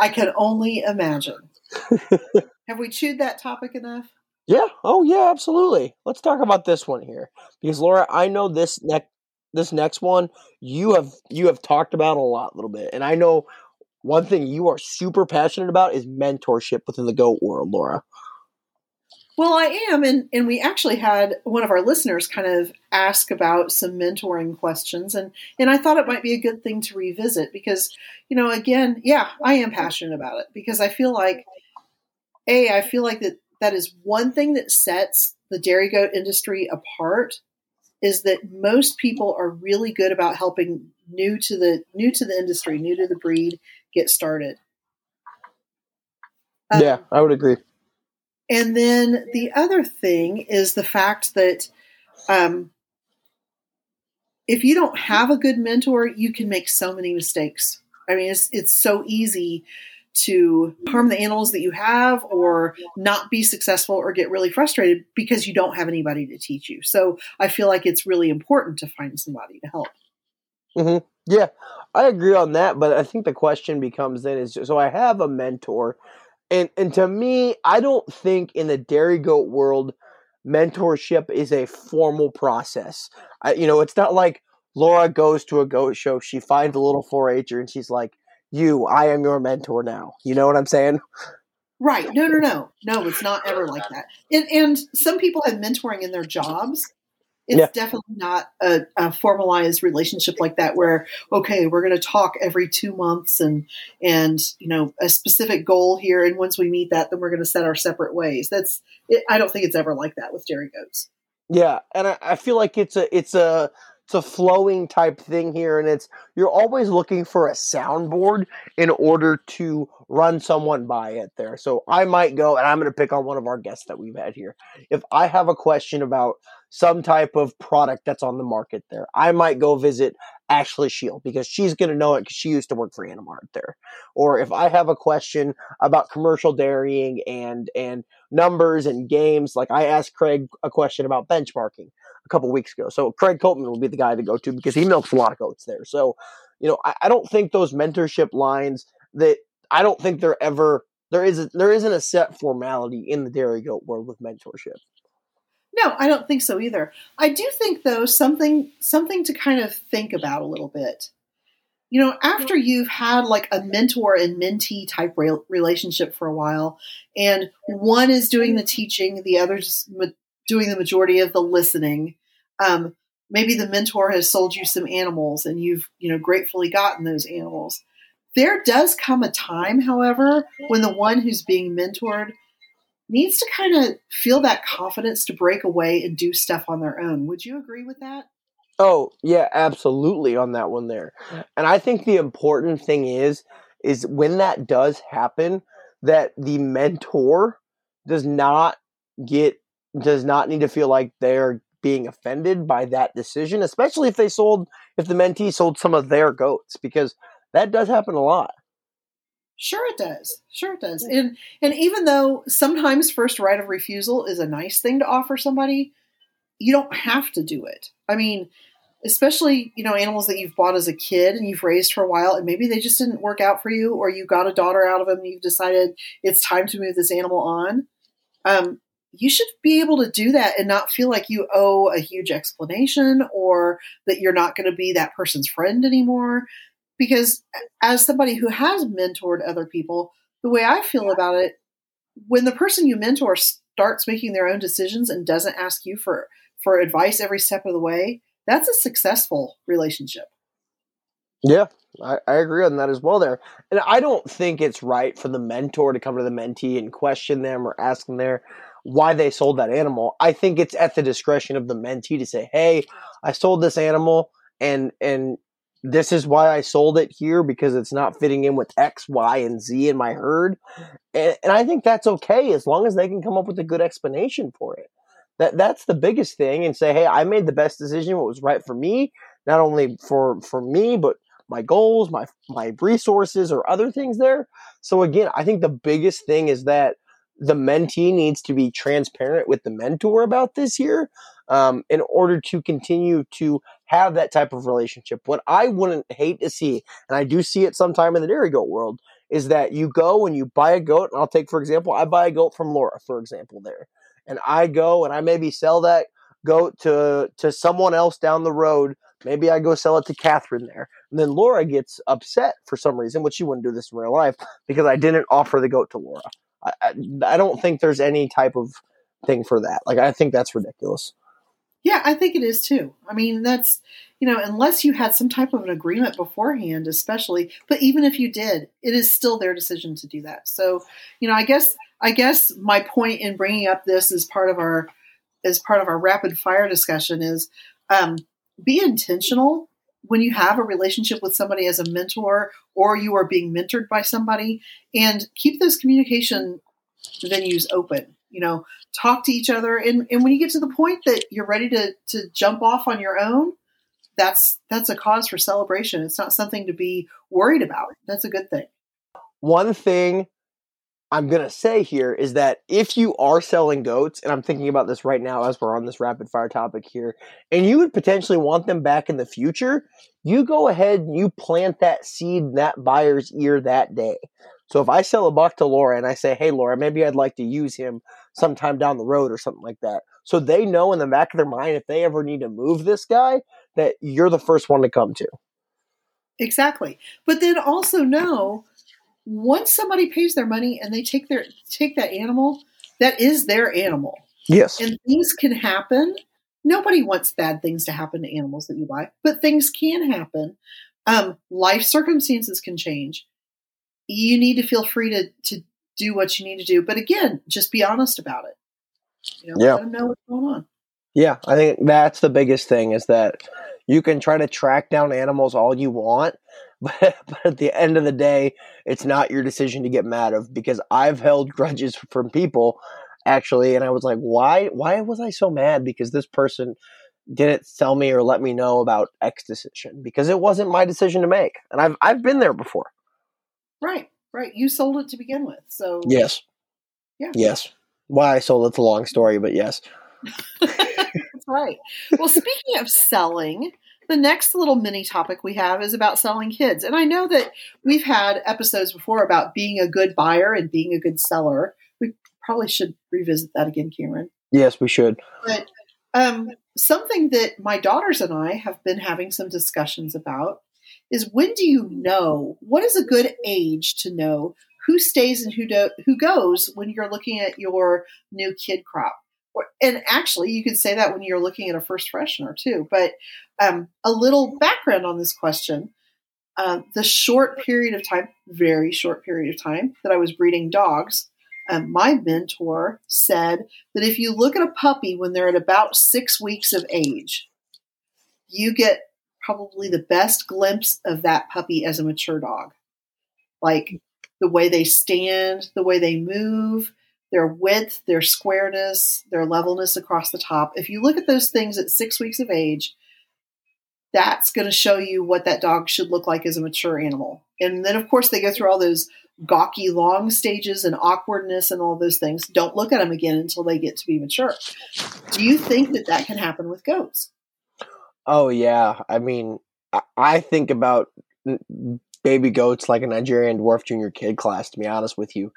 [SPEAKER 1] I can only imagine. Have we chewed that topic enough?
[SPEAKER 2] Yeah. Oh, yeah. Absolutely. Let's talk about this one here because Laura, I know this next this next one you have you have talked about a lot, a little bit, and I know one thing you are super passionate about is mentorship within the goat world, Laura.
[SPEAKER 1] Well, I am, and and we actually had one of our listeners kind of ask about some mentoring questions, and and I thought it might be a good thing to revisit because, you know, again, yeah, I am passionate about it because I feel like, a, I feel like that that is one thing that sets the dairy goat industry apart is that most people are really good about helping new to the new to the industry, new to the breed, get started.
[SPEAKER 2] Um, yeah, I would agree.
[SPEAKER 1] And then the other thing is the fact that um, if you don't have a good mentor, you can make so many mistakes. I mean, it's it's so easy to harm the animals that you have or not be successful or get really frustrated because you don't have anybody to teach you. So I feel like it's really important to find somebody to help.
[SPEAKER 2] Mm-hmm. Yeah, I agree on that. But I think the question becomes then is so I have a mentor and and to me, I don't think in the dairy goat world, mentorship is a formal process. I, you know, it's not like Laura goes to a goat show, she finds a little 4-H'er, and she's like, "You, I am your mentor now." You know what I'm saying?
[SPEAKER 1] Right. No, no, no, no. It's not ever like that. And and some people have mentoring in their jobs, it's yeah. definitely not a, a, formalized relationship like that where okay we're going to talk every two months and and you know a specific goal here and once we meet that then we're going to set our separate ways that's it, i don't think it's ever like that with dairy goats
[SPEAKER 2] yeah and I, I feel like it's a it's a it's a flowing type thing here and it's you're always looking for a soundboard in order to run someone by it there so i might go and i'm going to pick on one of our guests that we've had here if i have a question about some type of product that's on the market there. I might go visit Ashley Shield because she's going to know it because she used to work for Animart there. Or if I have a question about commercial dairying and and numbers and games, like I asked Craig a question about benchmarking a couple weeks ago. So Craig Copeman will be the guy to go to because he milks a lot of goats there. So you know, I, I don't think those mentorship lines that I don't think they're ever there is a, there isn't a set formality in the dairy goat world with mentorship.
[SPEAKER 1] No, I don't think so either. I do think though something something to kind of think about a little bit. You know, after mm-hmm. you've had like a mentor and mentee type re- relationship for a while, and one is doing the teaching, the other's ma- doing the majority of the listening. Um, maybe the mentor has sold you some animals, and you've you know gratefully gotten those animals. There does come a time, however, when the one who's being mentored needs to kind of feel that confidence to break away and do stuff on their own. Would you agree with that?
[SPEAKER 2] Oh, yeah, absolutely on that one there. And I think the important thing is is when that does happen that the mentor does not get does not need to feel like they're being offended by that decision, especially if they sold if the mentee sold some of their goats because that does happen a lot.
[SPEAKER 1] Sure, it does. Sure, it does. And and even though sometimes first right of refusal is a nice thing to offer somebody, you don't have to do it. I mean, especially you know animals that you've bought as a kid and you've raised for a while, and maybe they just didn't work out for you, or you got a daughter out of them, and you've decided it's time to move this animal on. Um, you should be able to do that and not feel like you owe a huge explanation or that you're not going to be that person's friend anymore. Because as somebody who has mentored other people, the way I feel about it, when the person you mentor starts making their own decisions and doesn't ask you for for advice every step of the way, that's a successful relationship.
[SPEAKER 2] Yeah, I, I, agree on that as well there. And I don't think it's right for the mentor to come to the mentee and question them or ask them there why they sold that animal. I think it's at the discretion of the mentee to say, Hey, I sold this animal and and this is why I sold it here because it's not fitting in with X, Y, and Z in my herd. And, and I think that's okay as long as they can come up with a good explanation for it. That that's the biggest thing and say, hey, I made the best decision, what was right for me, not only for for me, but my goals, my my resources, or other things there. So again, I think the biggest thing is that the mentee needs to be transparent with the mentor about this here um, in order to continue to have that type of relationship. What I wouldn't hate to see, and I do see it sometime in the dairy goat world, is that you go and you buy a goat. And I'll take, for example, I buy a goat from Laura, for example, there. And I go and I maybe sell that goat to, to someone else down the road. Maybe I go sell it to Catherine there. And then Laura gets upset for some reason, which she wouldn't do this in real life, because I didn't offer the goat to Laura. I, I, don't think there's any type of thing for that. Like, I think that's ridiculous.
[SPEAKER 1] Yeah, I think it is too. I mean, that's, you know, unless you had some type of an agreement beforehand, especially, but even if you did, it is still their decision to do that. So, you know, I guess, I guess my point in bringing up this as part of our, as part of our rapid fire discussion is, um, be intentional when you have a relationship with somebody as a mentor or you are being mentored by somebody and keep those communication venues open you know, talk to each other. And, and when you get to the point that you're ready to, to jump off on your own, that's, that's a cause for celebration. It's not something to be worried about. That's a good thing.
[SPEAKER 2] One thing I'm going to say here is that if you are selling goats, and I'm thinking about this right now as we're on this rapid fire topic here, and you would potentially want them back in the future, you go ahead and you plant that seed in that buyer's ear that day. So if I sell a buck to Laura and I say, hey, Laura, maybe I'd like to use him sometime down the road or something like that. So they know in the back of their mind if they ever need to move this guy that you're the first one to come to.
[SPEAKER 1] Exactly. But then also know once somebody pays their money and they take their take that animal, that is their animal.
[SPEAKER 2] Yes.
[SPEAKER 1] And things can happen. Nobody wants bad things to happen to animals that you buy, but things can happen. Um, life circumstances can change. You need to feel free to to do what you need to do. But again, just be honest about it. You know, yeah. let them know what's going on.
[SPEAKER 2] Yeah, I think that's the biggest thing is that you can try to track down animals all you want, but, but at the end of the day, it's not your decision to get mad of because I've held grudges from people actually, and I was like, why why was I so mad? Because this person didn't tell me or let me know about X decision because it wasn't my decision to make. And I've I've been there before.
[SPEAKER 1] Right. Right. You sold it to begin with. So
[SPEAKER 2] Yes.
[SPEAKER 1] Yeah.
[SPEAKER 2] Yes. Why I sold it's a long story, but yes.
[SPEAKER 1] That's right. Well, speaking of selling, the next little mini topic we have is about selling kids. And I know that we've had episodes before about being a good buyer and being a good seller. We probably should revisit that again, Cameron.
[SPEAKER 2] Yes, we should.
[SPEAKER 1] But um, something that my daughters and I have been having some discussions about is when do you know what is a good age to know who stays and who do, who goes when you're looking at your new kid crop and actually you could say that when you're looking at a first freshener too but um, a little background on this question uh, the short period of time very short period of time that i was breeding dogs um, my mentor said that if you look at a puppy when they're at about six weeks of age you get probably the best glimpse of that puppy as a mature dog. Like the way they stand, the way they move, their width, their squareness, their levelness across the top. If you look at those things at six weeks of age, that's going to show you what that dog should look like as a mature animal. And then, of course, they go through all those gawky long stages and awkwardness and all those things. Don't look at them again until they get to be mature. Do you think that that can happen with goats?
[SPEAKER 2] Oh yeah, I mean, I think about baby goats like a Nigerian dwarf junior kid class. To be honest with you,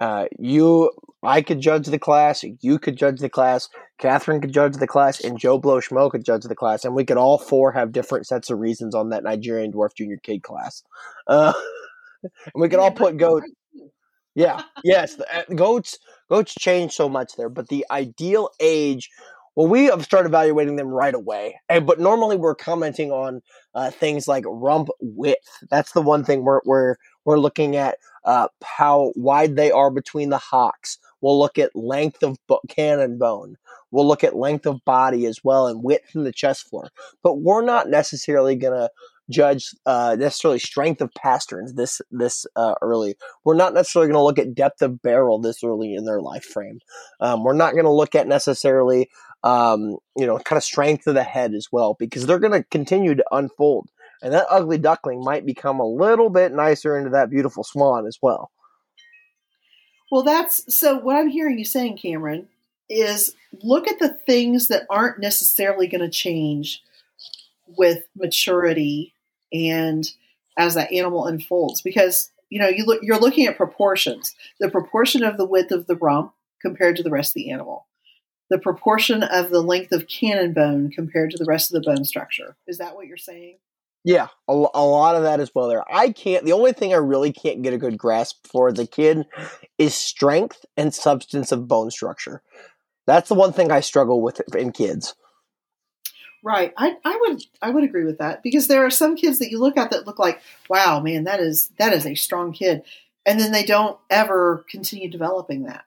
[SPEAKER 2] Uh, you, I could judge the class. You could judge the class. Catherine could judge the class, and Joe Blow Schmo could judge the class, and we could all four have different sets of reasons on that Nigerian dwarf junior kid class. Uh, and we could all put goat. Yeah, yes, the, uh, goats. Goats change so much there, but the ideal age well, we have started evaluating them right away, and but normally we're commenting on uh, things like rump width. That's the one thing we're we're we're looking at uh, how wide they are between the hocks. We'll look at length of bo- cannon bone. We'll look at length of body as well and width in the chest floor. But we're not necessarily gonna judge uh, necessarily strength of pasterns this this uh, early. We're not necessarily going to look at depth of barrel this early in their life frame. Um, we're not going to look at necessarily um, you know, kind of strength of the head as well, because they're going to continue to unfold. And that ugly duckling might become a little bit nicer into that beautiful swan as well.
[SPEAKER 1] Well, that's so what I'm hearing you saying, Cameron, is look at the things that aren't necessarily going to change with maturity and as that animal unfolds because you know you look you're looking at proportions the proportion of the width of the rump compared to the rest of the animal the proportion of the length of cannon bone compared to the rest of the bone structure. Is that what you're saying?
[SPEAKER 2] Yeah, a, a lot of that as well. There, I can't. The only thing I really can't get a good grasp for the kid is strength and substance of bone structure. That's the one thing I struggle with in kids.
[SPEAKER 1] Right. I, I would I would agree with that because there are some kids that you look at that look like, wow, man, that is that is a strong kid, and then they don't ever continue developing that.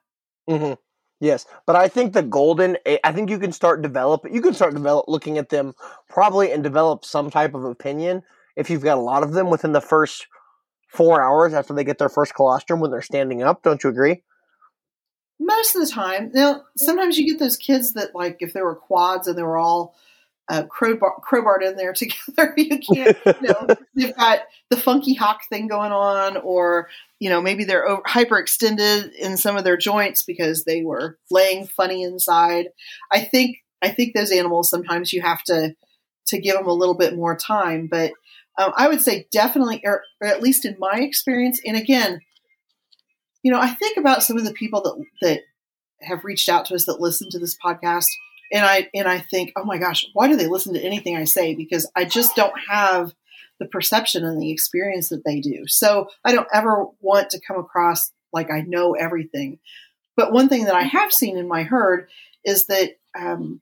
[SPEAKER 2] Mm-hmm. Yes, but I think the golden. I think you can start develop. You can start develop looking at them probably and develop some type of opinion if you've got a lot of them within the first four hours after they get their first colostrum when they're standing up. Don't you agree?
[SPEAKER 1] Most of the time. Now, sometimes you get those kids that like if there were quads and they were all uh, crowbar, crowbarred in there together. You can't, you know, they've got the funky hock thing going on, or you know, maybe they're over, hyperextended in some of their joints because they were laying funny inside. I think, I think those animals sometimes you have to to give them a little bit more time, but um, I would say definitely, or, or at least in my experience, and again, you know, I think about some of the people that that have reached out to us that listen to this podcast and I and I think, oh my gosh, why do they listen to anything I say? Because I just don't have the perception and the experience that they do. So I don't ever want to come across like I know everything. But one thing that I have seen in my herd is that, um,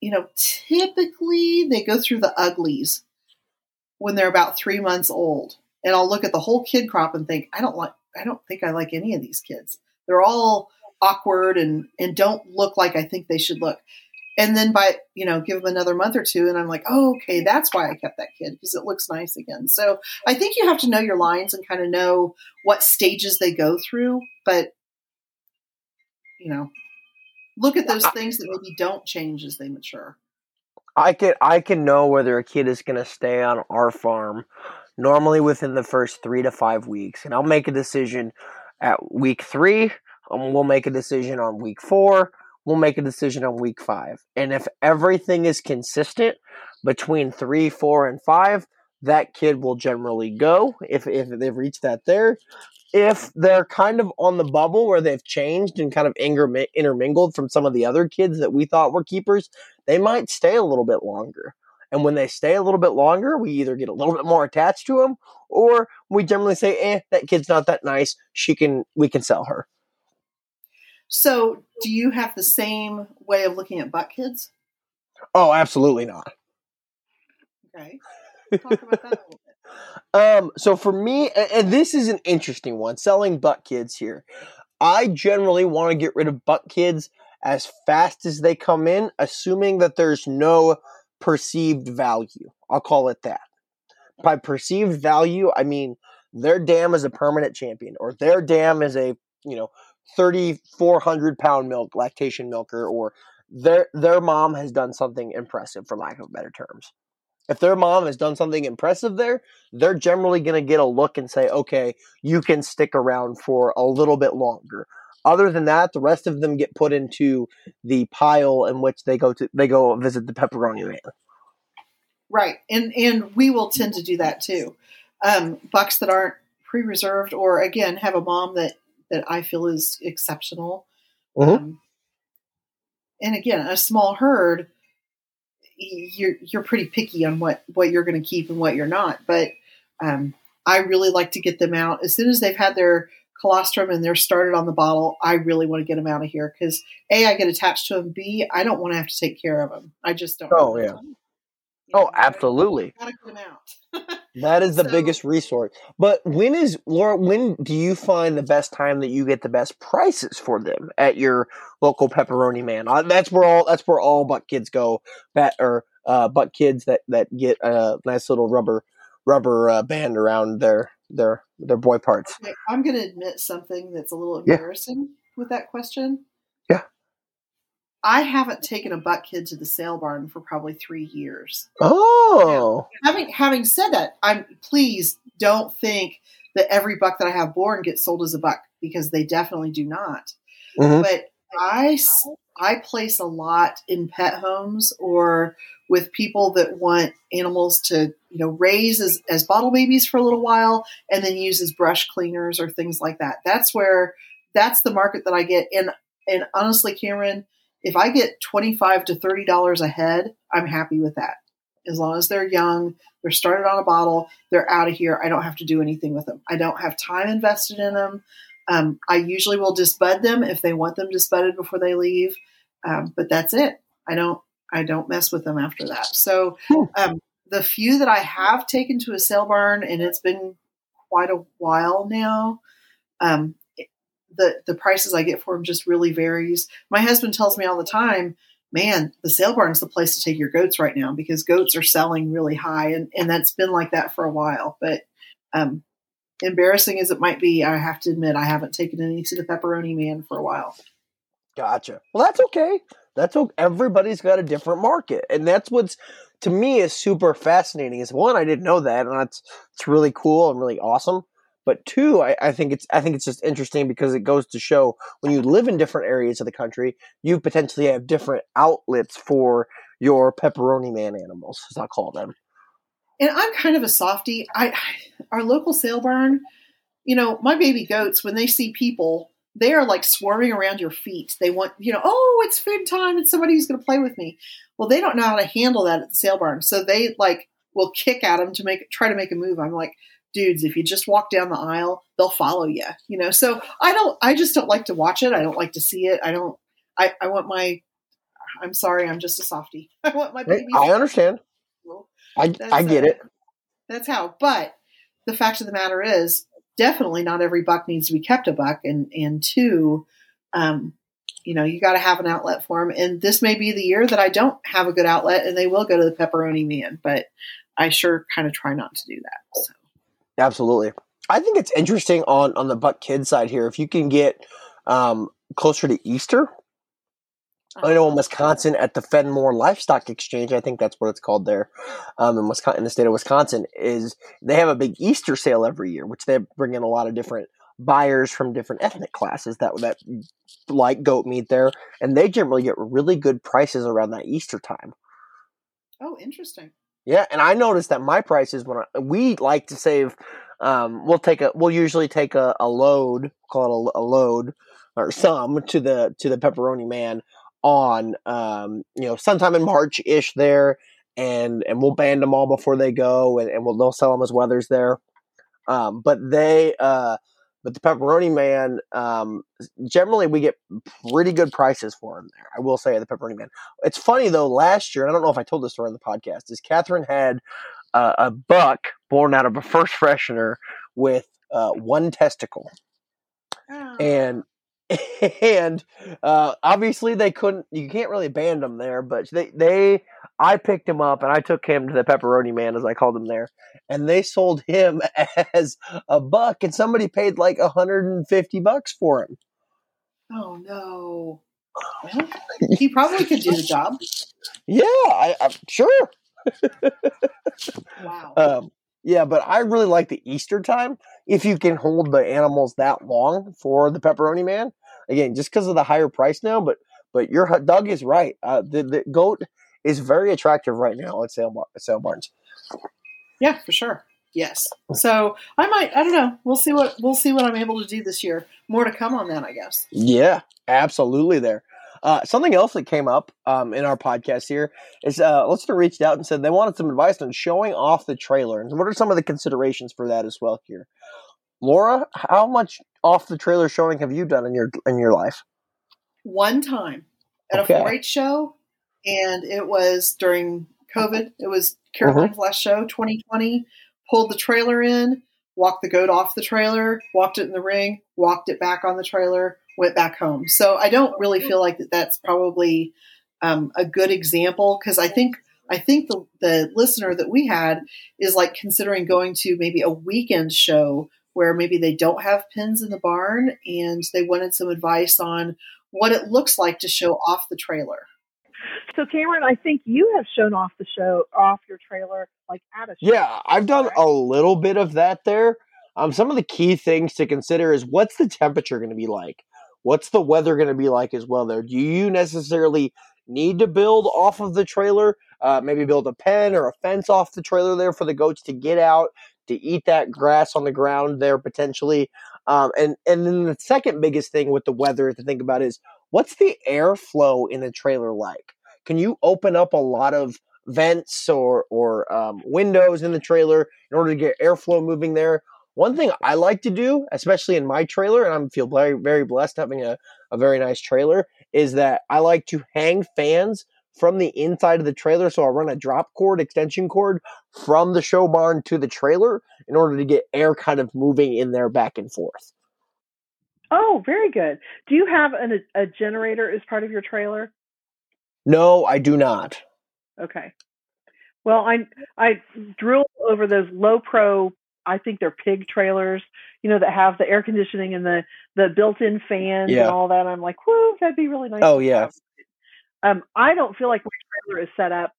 [SPEAKER 1] you know, typically they go through the uglies when they're about three months old, and I'll look at the whole kid crop and think, I don't like, I don't think I like any of these kids. They're all awkward and and don't look like I think they should look and then by you know give them another month or two and i'm like oh okay that's why i kept that kid because it looks nice again. So i think you have to know your lines and kind of know what stages they go through but you know look at those things that maybe don't change as they mature.
[SPEAKER 2] I can i can know whether a kid is going to stay on our farm normally within the first three to five weeks and i'll make a decision at week three um, we'll make a decision on week four we'll make a decision on week five. And if everything is consistent between three, four, and five, that kid will generally go if, if they've reached that there. If they're kind of on the bubble where they've changed and kind of intermingled from some of the other kids that we thought were keepers, they might stay a little bit longer. And when they stay a little bit longer, we either get a little bit more attached to them, or we generally say, "Eh, that kid's not that nice. She can, we can sell her."
[SPEAKER 1] So, do you have the same way of looking at buck kids?
[SPEAKER 2] Oh, absolutely not.
[SPEAKER 1] Okay. Talk about that a little bit.
[SPEAKER 2] Um, so for me, and this is an interesting one, selling buck kids here. I generally want to get rid of buck kids as fast as they come in, assuming that there's no perceived value. I'll call it that. By perceived value, I mean their dam is a permanent champion, or their dam is a you know 3,400 pound milk lactation milker, or their their mom has done something impressive, for lack of better terms. If their mom has done something impressive there, they're generally going to get a look and say, "Okay, you can stick around for a little bit longer." Other than that, the rest of them get put into the pile in which they go to they go visit the pepperoni man.
[SPEAKER 1] Right, and and we will tend to do that too. Um, bucks that aren't pre-reserved, or again, have a mom that that I feel is exceptional.
[SPEAKER 2] Mhm.
[SPEAKER 1] Um, and again, a small herd, you're you're pretty picky on what what you're going to keep and what you're not. But um, I really like to get them out as soon as they've had their colostrum and they're started on the bottle. I really want to get them out of here because a I get attached to them. B I don't want to have to take care of them. I just don't.
[SPEAKER 2] Oh, yeah. Oh,
[SPEAKER 1] gotta-
[SPEAKER 2] absolutely.
[SPEAKER 1] Gotta get them out.
[SPEAKER 2] That is the
[SPEAKER 1] So-
[SPEAKER 2] biggest resource. But when is Laura? When do you find the best time that you get the best prices for them at your local pepperoni man? Uh, That's where all that's where all buck kids go. Bat or uh, buck kids that that get a nice little rubber rubber uh, band around their their their boy parts.
[SPEAKER 1] I'm going to admit something that's a little
[SPEAKER 2] Yeah.
[SPEAKER 1] embarrassing with that question. I haven't taken a buck kid to the sale barn for probably three years.
[SPEAKER 2] Oh,
[SPEAKER 1] Having having said that, I'm please don't think that every buck that I have born gets sold as a buck because they definitely do not.
[SPEAKER 2] Mhm.
[SPEAKER 1] But I place a lot in pet homes or with people that want animals to you know raise as, as bottle babies for a little while and then use as brush cleaners or things like that. That's where that's the market that I get. And and honestly, Cameron, if I get twenty five to thirty dollars a head, I'm happy with that. As long as they're young, they're started on a bottle, they're out of here. I don't have to do anything with them. I don't have time invested in them. Um, I usually will disbud them if they want them disbudded before they leave, um, but that's it. I don't I don't mess with them after that. So um, the few that I have taken to a sale barn, and it's been quite a while now. Um, the the prices I get for them just really varies. My husband tells me all the time, "Man, the sale barn's the place to take your goats right now because goats are selling really high, and and that's been like that for a while." But um, embarrassing as it might be, I have to admit I haven't taken any to the pepperoni man for a while.
[SPEAKER 2] Gotcha. Well, that's okay. That's okay. Everybody's got a different market, and that's what's to me is super fascinating. Is one, I didn't know that, and that's it's really cool and really awesome. But two, I, I think it's I think it's just interesting because it goes to show when you live in different areas of the country, you potentially have different outlets for your pepperoni man animals, as I call them.
[SPEAKER 1] and I'm kind of a softie. I our local sale barn, you know, my baby goats when they see people, they are like swarming around your feet. They want, you know, oh, it's food time. It's somebody who's going to play with me. Well, they don't know how to handle that at the sale barn, so they like will kick at them to make try to make a move. I'm like, dudes, if you just walk down the aisle, they'll follow you. You know, so I don't. I just don't like to watch it. I don't like to see it. I don't. I, I want my. I'm sorry, I'm just a softie. I want my baby.
[SPEAKER 2] I understand. I
[SPEAKER 1] That's,
[SPEAKER 2] I get
[SPEAKER 1] uh,
[SPEAKER 2] it.
[SPEAKER 1] That's how. But the fact of the matter is, definitely not every buck needs to be kept a buck, and and two, um, you know, you got to have an outlet for them. And this may be the year that I don't have a good outlet, and they will go to the pepperoni man. But I sure kind of try not to do that. So.
[SPEAKER 2] Absolutely. I think it's interesting on on the buck kid side here. If you can get um, closer to Easter, I know in Wisconsin at the Fennimore Livestock Exchange, I think that's what it's called there, um, in Wisconsin, in the state of Wisconsin, is they have a big Easter sale every year, which they bring in a lot of different buyers from different ethnic classes that that like goat meat there, and they generally get really good prices around that Easter time.
[SPEAKER 1] Oh, interesting.
[SPEAKER 2] Yeah, and I noticed that my prices when I, we like to save, um, we'll take a we'll usually take a, a load, call it a, a load or some to the to the pepperoni man on um, you know sometime in March ish there, and and we'll band them all before they go, and, and we'll they'll sell them as wethers there. Um, but they uh, but the pepperoni man um, generally we get pretty good prices for him there. I will say the pepperoni man. It's funny though. Last year, and I don't know if I told this story on the podcast, is Catherine had uh, a buck born out of a first freshener with uh, one testicle,
[SPEAKER 1] Oh.
[SPEAKER 2] and and uh, obviously they couldn't. You can't really ban them there, but they they. I picked him up and I took him to the pepperoni man, as I called him there, and they sold him as a buck, and somebody paid like hundred and fifty bucks for him.
[SPEAKER 1] oh no. Well, he probably could do the job.
[SPEAKER 2] Yeah, I, I'm sure.
[SPEAKER 1] Wow.
[SPEAKER 2] Um, yeah, but I really like the Easter time if you can hold the animals that long for the pepperoni man. Again, just because of the higher price now, but but your Doug is right. Uh, the the goat is very attractive right now at sale at sale barns.
[SPEAKER 1] yeah, for sure. Yes. So I might. I don't know. We'll see what we'll see what I'm able to do this year. More to come on that, I guess.
[SPEAKER 2] Yeah, absolutely. There. Uh, something else that came up um, in our podcast here is uh, a listener reached out and said they wanted some advice on showing off the trailer. And what are some of the considerations for that as well here? Laura, how much off the trailer showing have you done in your in your life?
[SPEAKER 1] One time at
[SPEAKER 2] Okay.
[SPEAKER 1] a 4-H show, and it was during COVID. It was Caroline's
[SPEAKER 2] Mm-hmm.
[SPEAKER 1] last show, 2020. Pulled the trailer in, walked the goat off the trailer, walked it in the ring, walked it back on the trailer, went back home. So I don't really feel like that. That's probably um, a good example because I think I think the the listener that we had is like considering going to maybe a weekend show where maybe they don't have pins in the barn and they wanted some advice on what it looks like to show off the trailer.
[SPEAKER 3] So Cameron, I think you have shown off the show off your trailer like at a show.
[SPEAKER 2] Yeah, I've done
[SPEAKER 3] correct?
[SPEAKER 2] a little bit of that there. Um, some of the key things to consider is what's the temperature going to be like? What's the weather going to be like as well there? Do you necessarily need to build off of the trailer? Uh, maybe build a pen or a fence off the trailer there for the goats to get out to eat that grass on the ground there potentially. Um, and and then the second biggest thing with the weather to think about is what's the airflow in the trailer like? Can you open up a lot of vents or or um, windows in the trailer in order to get airflow moving there. One thing I like to do, especially in my trailer, and I feel very very blessed having a, a very nice trailer, is that I like to hang fans from the inside of the trailer. So I'll run a drop cord, extension cord from the show barn to the trailer in order to get air kind of moving in there back and forth.
[SPEAKER 3] Oh, very good. Do you have an, a generator as part of your trailer?
[SPEAKER 2] No, I do not.
[SPEAKER 3] Okay. Well, I I drilled over those low pro. I think they're pig trailers, you know, that have the air conditioning and the the built-in fans
[SPEAKER 2] Yeah.
[SPEAKER 3] and all that. I'm like, whoo, that'd be really nice.
[SPEAKER 2] Oh yeah.
[SPEAKER 3] have. Um, I don't feel like my trailer is set up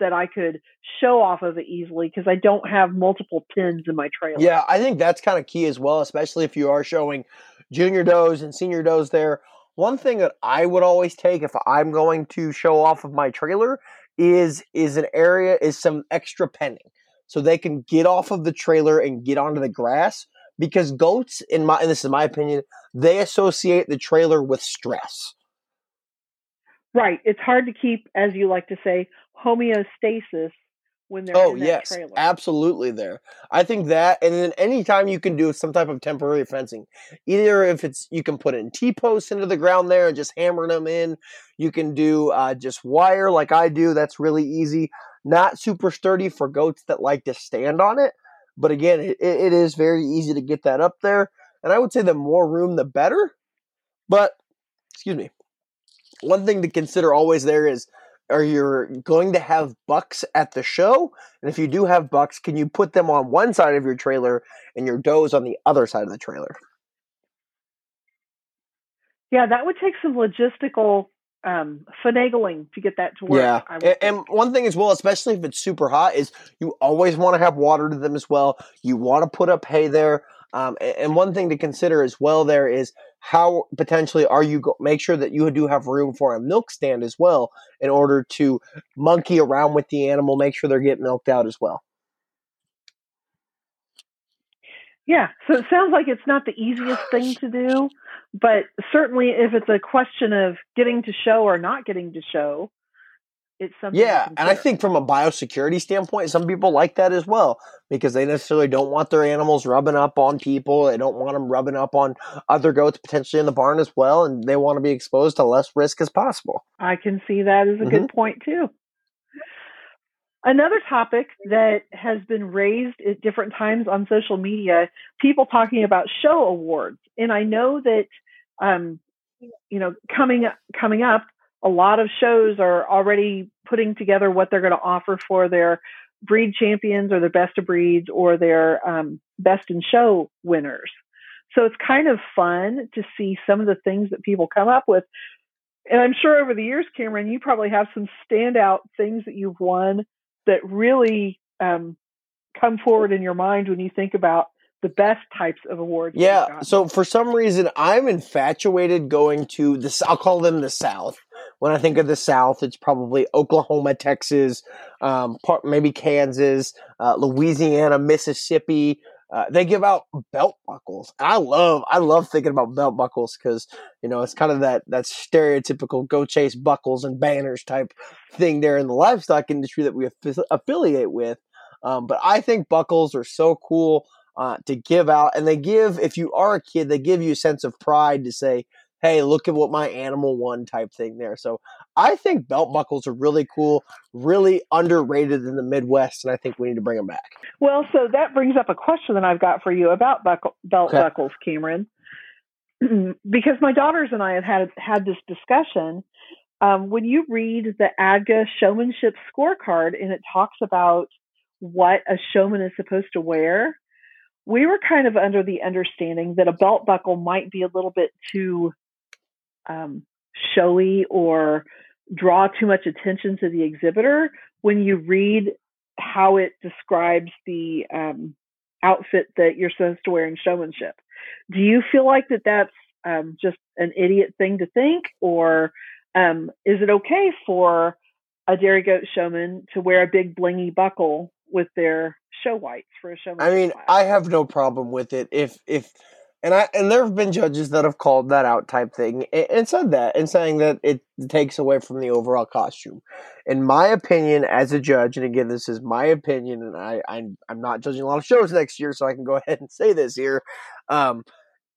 [SPEAKER 3] that I could show off of it easily because I don't have multiple pins in my trailer.
[SPEAKER 2] Yeah, I think that's kind of key as well, especially if you are showing junior does and senior does there. One thing that I would always take if I'm going to show off of my trailer is is an area is some extra penning. So they can get off of the trailer and get onto the grass because goats in my and this is my opinion, they associate the trailer with stress.
[SPEAKER 3] Right. It's hard to keep, as you like to say, homeostasis when they're
[SPEAKER 2] Oh
[SPEAKER 3] in that
[SPEAKER 2] yes,
[SPEAKER 3] trailer.
[SPEAKER 2] absolutely. There, I think that, and then anytime you can do some type of temporary fencing, either if it's you can put in T posts into the ground there and just hammer them in. You can do uh, just wire like I do. That's really easy. Not super sturdy for goats that like to stand on it, but again, it, it is very easy to get that up there. And I would say the more room, the better. But excuse me, one thing to consider always there is are you going to have bucks at the show? And if you do have bucks, can you put them on one side of your trailer and your does on the other side of the trailer?
[SPEAKER 3] Yeah, that would take some logistical um, finagling to get that to work.
[SPEAKER 2] Yeah, and, and one thing as well, especially if it's super hot, is you always want to have water to them as well. You want to put up hay there, um, and one thing to consider as well there is how potentially are you go- make sure that you do have room for a milk stand as well in order to monkey around with the animal, make sure they're getting milked out as well.
[SPEAKER 3] Yeah, so it sounds like it's not the easiest thing to do, but certainly if it's a question of getting to show or not getting to show, it's something.
[SPEAKER 2] Yeah, and I think from a biosecurity standpoint, some people like that as well because they necessarily don't want their animals rubbing up on people. They don't want them rubbing up on other goats potentially in the barn as well, and they want to be exposed to less risk as possible.
[SPEAKER 3] I can see that as a
[SPEAKER 2] Mm-hmm.
[SPEAKER 3] good point too. Another topic that has been raised at different times on social media, people talking about show awards. And I know that um, you know, coming coming up, a lot of shows are already putting together what they're going to offer for their breed champions or their best of breeds or their um, best in show winners. So it's kind of fun to see some of the things that people come up with. And I'm sure over the years, Cameron, you probably have some standout things that you've won that really um, come forward in your mind when you think about the best types of awards.
[SPEAKER 2] Yeah. So for some reason, I'm infatuated going to this. I'll call them the South, when I think of the South, it's probably Oklahoma, Texas, um, part, maybe Kansas, uh, Louisiana, Mississippi. Uh, they give out belt buckles. I love, I love thinking about belt buckles because you know it's kind of that that stereotypical go chase buckles and banners type thing there in the livestock industry that we affiliate with. Um, but I think buckles are so cool uh, to give out, and they give if you are a kid, they give you a sense of pride to say, "Hey, look at what my animal won," type thing there. So I think belt buckles are really cool, really underrated in the Midwest, and I think we need to bring them back.
[SPEAKER 3] Well, so that brings up a question that I've got for you about buckle, belt okay. buckles, Cameron. because my daughters and I have had had this discussion. Um, when you read the ADGA showmanship scorecard and it talks about what a showman is supposed to wear, we were kind of under the understanding that a belt buckle might be a little bit too um, showy or draw too much attention to the exhibitor when you read how it describes the um, outfit that you're supposed to wear in showmanship. Do you feel like that that's um, just an idiot thing to think, or um, is it okay for a dairy goat showman to wear a big blingy buckle with their show whites for a show.
[SPEAKER 2] I mean, class. I have no problem with it if if and I and there have been judges that have called that out type thing and, and said that and saying that it takes away from the overall costume. In my opinion, as a judge, and again, this is my opinion, and I I'm, I'm not judging a lot of shows next year, so I can go ahead and say this here. Um,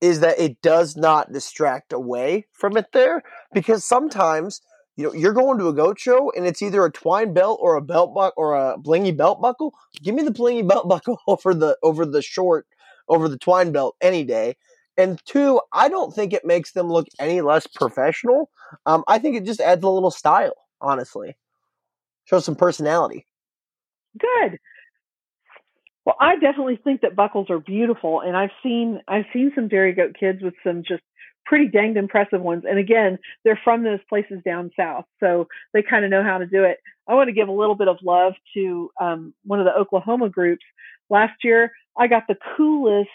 [SPEAKER 2] is that it does not distract away from it there because sometimes you know, you're going to a goat show and it's either a twine belt or a belt buck or a blingy belt buckle. Give me the blingy belt buckle over the over the short over the twine belt any day. And two, I don't think it makes them look any less professional. Um, I think it just adds a little style, honestly. Shows some personality.
[SPEAKER 3] Good. Well, I definitely think that buckles are beautiful, and I've seen I've seen some dairy goat kids with some just pretty danged impressive ones. And again, they're from those places down south, so they kind of know how to do it. I want to give a little bit of love to um, one of the Oklahoma groups. Last year, I got the coolest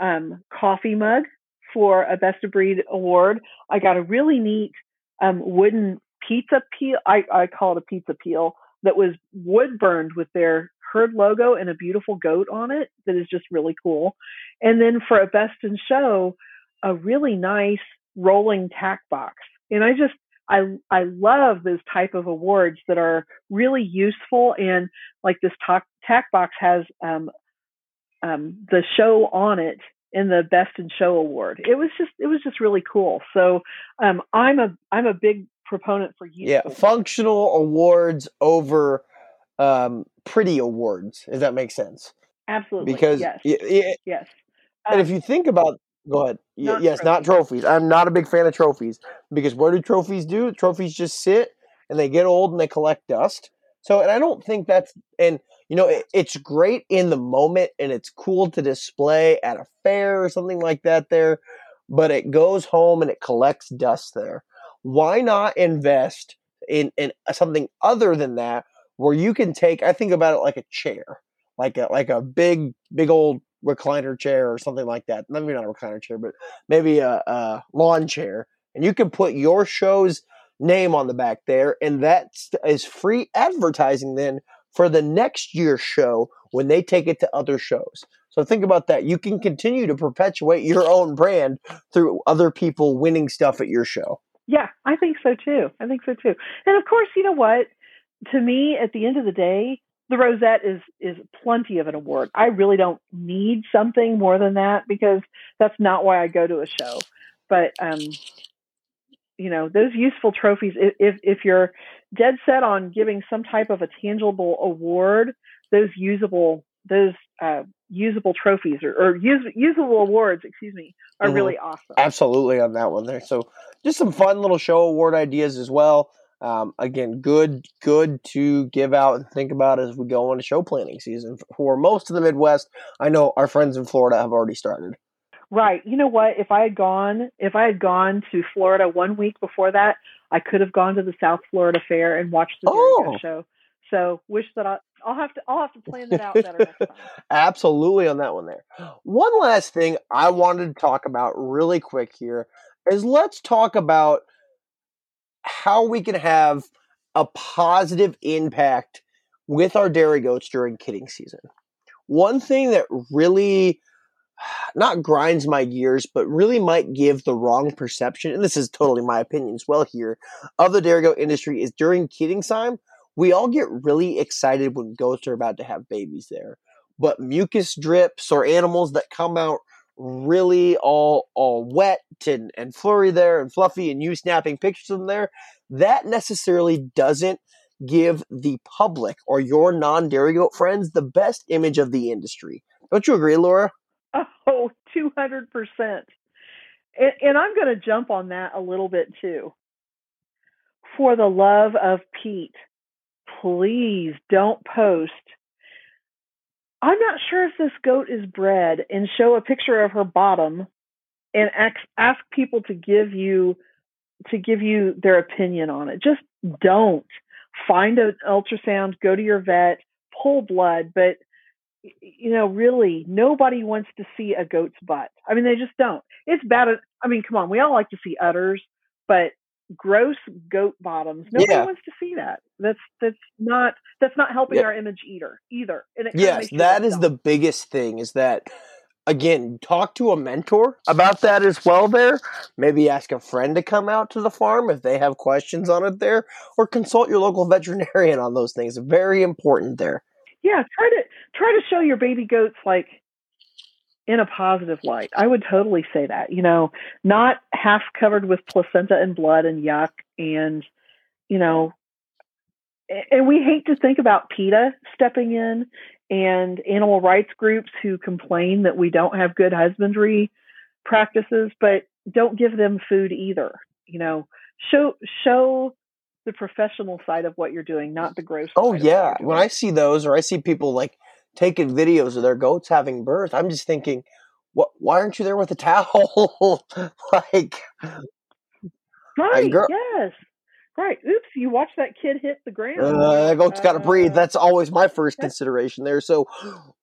[SPEAKER 3] um, coffee mug for a Best of Breed award. I got a really neat um, wooden pizza peel. I, I call it a pizza peel that was wood burned with their herd logo and a beautiful goat on it that is just really cool. And then for a best in show, a really nice rolling tack box. And I just I I love those type of awards that are really useful and like this tack, tack box has um, um, the show on it in the best in show award. It was just it was just really cool. So um, I'm a I'm a big proponent for
[SPEAKER 2] useful. Yeah, functional awards over um, pretty awards. If that makes sense.
[SPEAKER 3] Absolutely.
[SPEAKER 2] Because
[SPEAKER 3] yes,
[SPEAKER 2] y-
[SPEAKER 3] yes.
[SPEAKER 2] And um, if you think about Go ahead. Not yes, trophies. not trophies. I'm not a big fan of trophies because what do trophies do? Trophies just sit and they get old and they collect dust. So, and I don't think that's, and you know, it, it's great in the moment and it's cool to display at a fair or something like that there, but it goes home and it collects dust there. Why not invest in, in uh, something other than that where you can take, I think about it like a chair, like a, like a big, big old recliner chair or something like that. Maybe not a recliner chair, but maybe a, a lawn chair, and you can put your show's name on the back there, and that is free advertising then for the next year's show when they take it to other shows. So think about that. You can continue to perpetuate your own brand through other people winning stuff at your show.
[SPEAKER 3] Yeah, I think so too. I think so too. And of course, you know what? To me, at the end of the day, the rosette is is plenty of an award. I really don't need something more than that because that's not why I go to a show. But um, you know, those useful trophies. If if you're dead set on giving some type of a tangible award, those usable those uh, usable trophies or, or use, usable awards, excuse me, are mm-hmm. really awesome.
[SPEAKER 2] Absolutely on that one there. So just some fun little show award ideas as well. Um, again, good, good to give out and think about as we go into show planning season. For most of the Midwest, I know our friends in Florida have already started.
[SPEAKER 3] Right. You know what? If I had gone, if I had gone to Florida one week before that, I could have gone to the South Florida Fair and watched the oh. show. So wish that I, I'll have to, I'll have to plan that out better next time.
[SPEAKER 2] Absolutely on that one there. One last thing I wanted to talk about really quick here is let's talk about how we can have a positive impact with our dairy goats during kidding season. One thing that really not grinds my gears, but really might give the wrong perception, and this is totally my opinion as well here, of the dairy goat industry is during kidding time, we all get really excited when goats are about to have babies there. But mucus drips or animals that come out really all all wet and, and flurry there and fluffy and you snapping pictures of them there, that necessarily doesn't give the public or your non-dairy goat friends the best image of the industry. Don't you agree, Laura?
[SPEAKER 3] Oh, 200%. And, and I'm going to jump on that a little bit too. For the love of Pete, please don't post. I'm not sure if this goat is bred and show a picture of her bottom and ask, ask people to give you to give you their opinion on it. Just don't. Find an ultrasound, go to your vet, pull blood, but you know, really, nobody wants to see a goat's butt. I mean, they just don't. It's bad. I mean, come on, we all like to see udders, but gross goat bottoms. Nobody yeah. wants to see that. That's that's not that's not helping yeah. our image either either.
[SPEAKER 2] yes, that is the biggest thing. Is that again, talk to a mentor about that as well. There, maybe ask a friend to come out to the farm if they have questions on it there, or consult your local veterinarian on those things. Very important there
[SPEAKER 3] yeah, try to try to show your baby goats like in a positive light. I would totally say that. You know, not half covered with placenta and blood and yuck and you know and we hate to think about PETA stepping in and animal rights groups who complain that we don't have good husbandry practices, but don't give them food either. You know, show show the professional side of what you're doing, not the gross.
[SPEAKER 2] Oh yeah, when I see those, or I see people like taking videos of their goats having birth, I'm just thinking, what? Why aren't you there with a towel? like,
[SPEAKER 3] right? Girl, yes. Right. Oops, you watch that kid hit the ground.
[SPEAKER 2] Uh, that goat's got to breathe. Uh, That's always my first consideration there. So,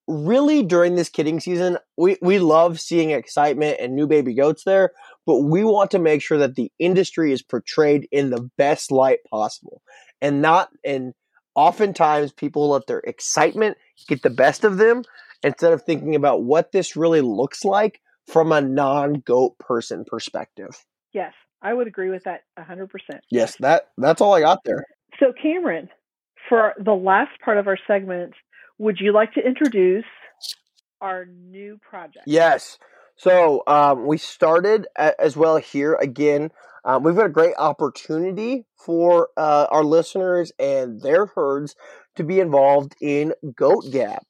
[SPEAKER 2] really, during this kidding season, we, we love seeing excitement and new baby goats there, but we want to make sure that the industry is portrayed in the best light possible and not, and oftentimes people let their excitement get the best of them instead of thinking about what this really looks like from a non goat person perspective.
[SPEAKER 3] Yes. I would agree with that 100%.
[SPEAKER 2] Yes, that that's all I got there.
[SPEAKER 3] So Cameron, for the last part of our segment, would you like to introduce our new project?
[SPEAKER 2] Yes. So um, we started as well here again. Um, we've got a great opportunity for uh, our listeners and their herds to be involved in Goat Gab.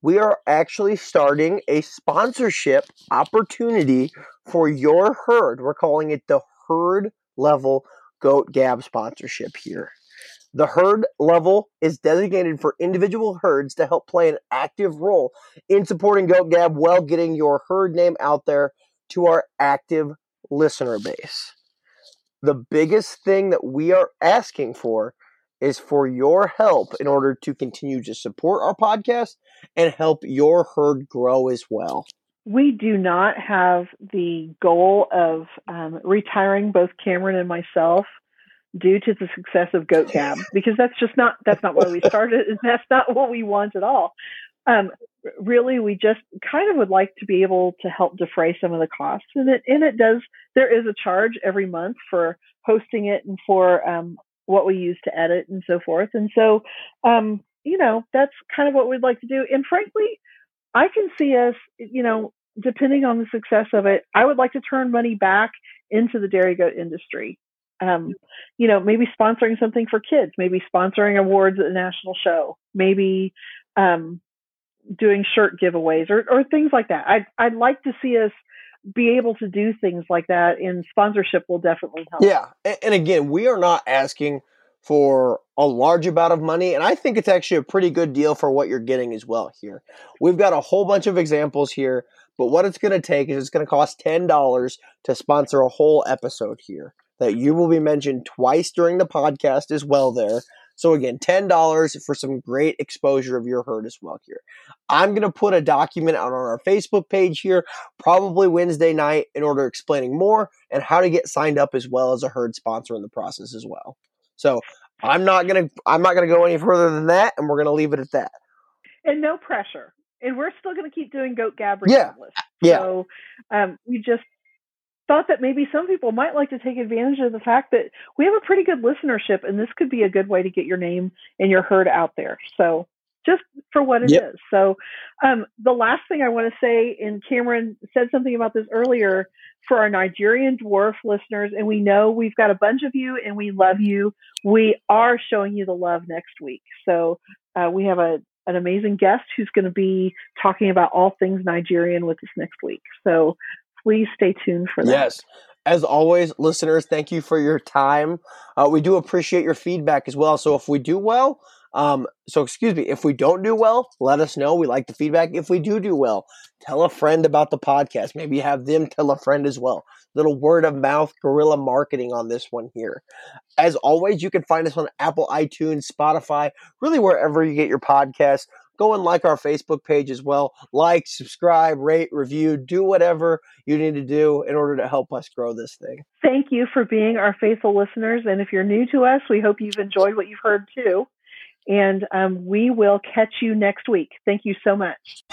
[SPEAKER 2] We are actually starting a sponsorship opportunity for your herd. We're calling it the herd level goat gab sponsorship here. The herd level is designated for individual herds to help play an active role in supporting Goat Gab while getting your herd name out there to our active listener base. The biggest thing that we are asking for is for your help in order to continue to support our podcast and help your herd grow as well
[SPEAKER 3] we do not have the goal of um, retiring both Cameron and myself due to the success of Goat Gab because that's just not that's not why we started and that's not what we want at all. Um, really, we just kind of would like to be able to help defray some of the costs, and it and it does. There is a charge every month for hosting it and for um, what we use to edit and so forth, and so um, you know that's kind of what we'd like to do. And frankly, I can see us, you know, depending on the success of it, I would like to turn money back into the dairy goat industry. Um, you know, maybe sponsoring something for kids, maybe sponsoring awards at a national show, maybe um, doing shirt giveaways or, or things like that. I'd, I'd like to see us be able to do things like that, and sponsorship will definitely help.
[SPEAKER 2] Yeah. And again, we are not asking for a large amount of money. And I think it's actually a pretty good deal for what you're getting as well here. We've got a whole bunch of examples here, but what it's going to take is it's going to cost $10 to sponsor a whole episode here that you will be mentioned twice during the podcast as well there. So again, $10 for some great exposure of your herd as well here. I'm going to put a document out on our Facebook page here, probably Wednesday night, in order explaining more and how to get signed up as well as a herd sponsor in the process as well. So I'm not gonna I'm not gonna go any further than that, and we're gonna leave it at that.
[SPEAKER 3] And no pressure. And we're still gonna keep doing Goat Gab
[SPEAKER 2] regardless. Yeah. yeah.
[SPEAKER 3] So um, we just thought that maybe some people might like to take advantage of the fact that we have a pretty good listenership, and this could be a good way to get your name and your herd out there. So just for what it yep. is. So, um, the last thing I want to say, and Cameron said something about this earlier for our Nigerian dwarf listeners, and we know we've got a bunch of you and we love you. We are showing you the love next week. So, uh, we have a an amazing guest who's going to be talking about all things Nigerian with us next week. So, please stay tuned for that.
[SPEAKER 2] Yes. As always, listeners, thank you for your time. Uh, we do appreciate your feedback as well. So if we do well, um, so excuse me, if we don't do well, let us know. We like the feedback. If we do do well, tell a friend about the podcast. Maybe have them tell a friend as well. Little word of mouth guerrilla marketing on this one here. As always, you can find us on Apple, iTunes, Spotify, really wherever you get your podcasts. Go and like our Facebook page as well. Like, subscribe, rate, review, do whatever you need to do in order to help us grow this thing.
[SPEAKER 3] Thank you for being our faithful listeners. And if you're new to us, we hope you've enjoyed what you've heard too and um, we will catch you next week. Thank you so much.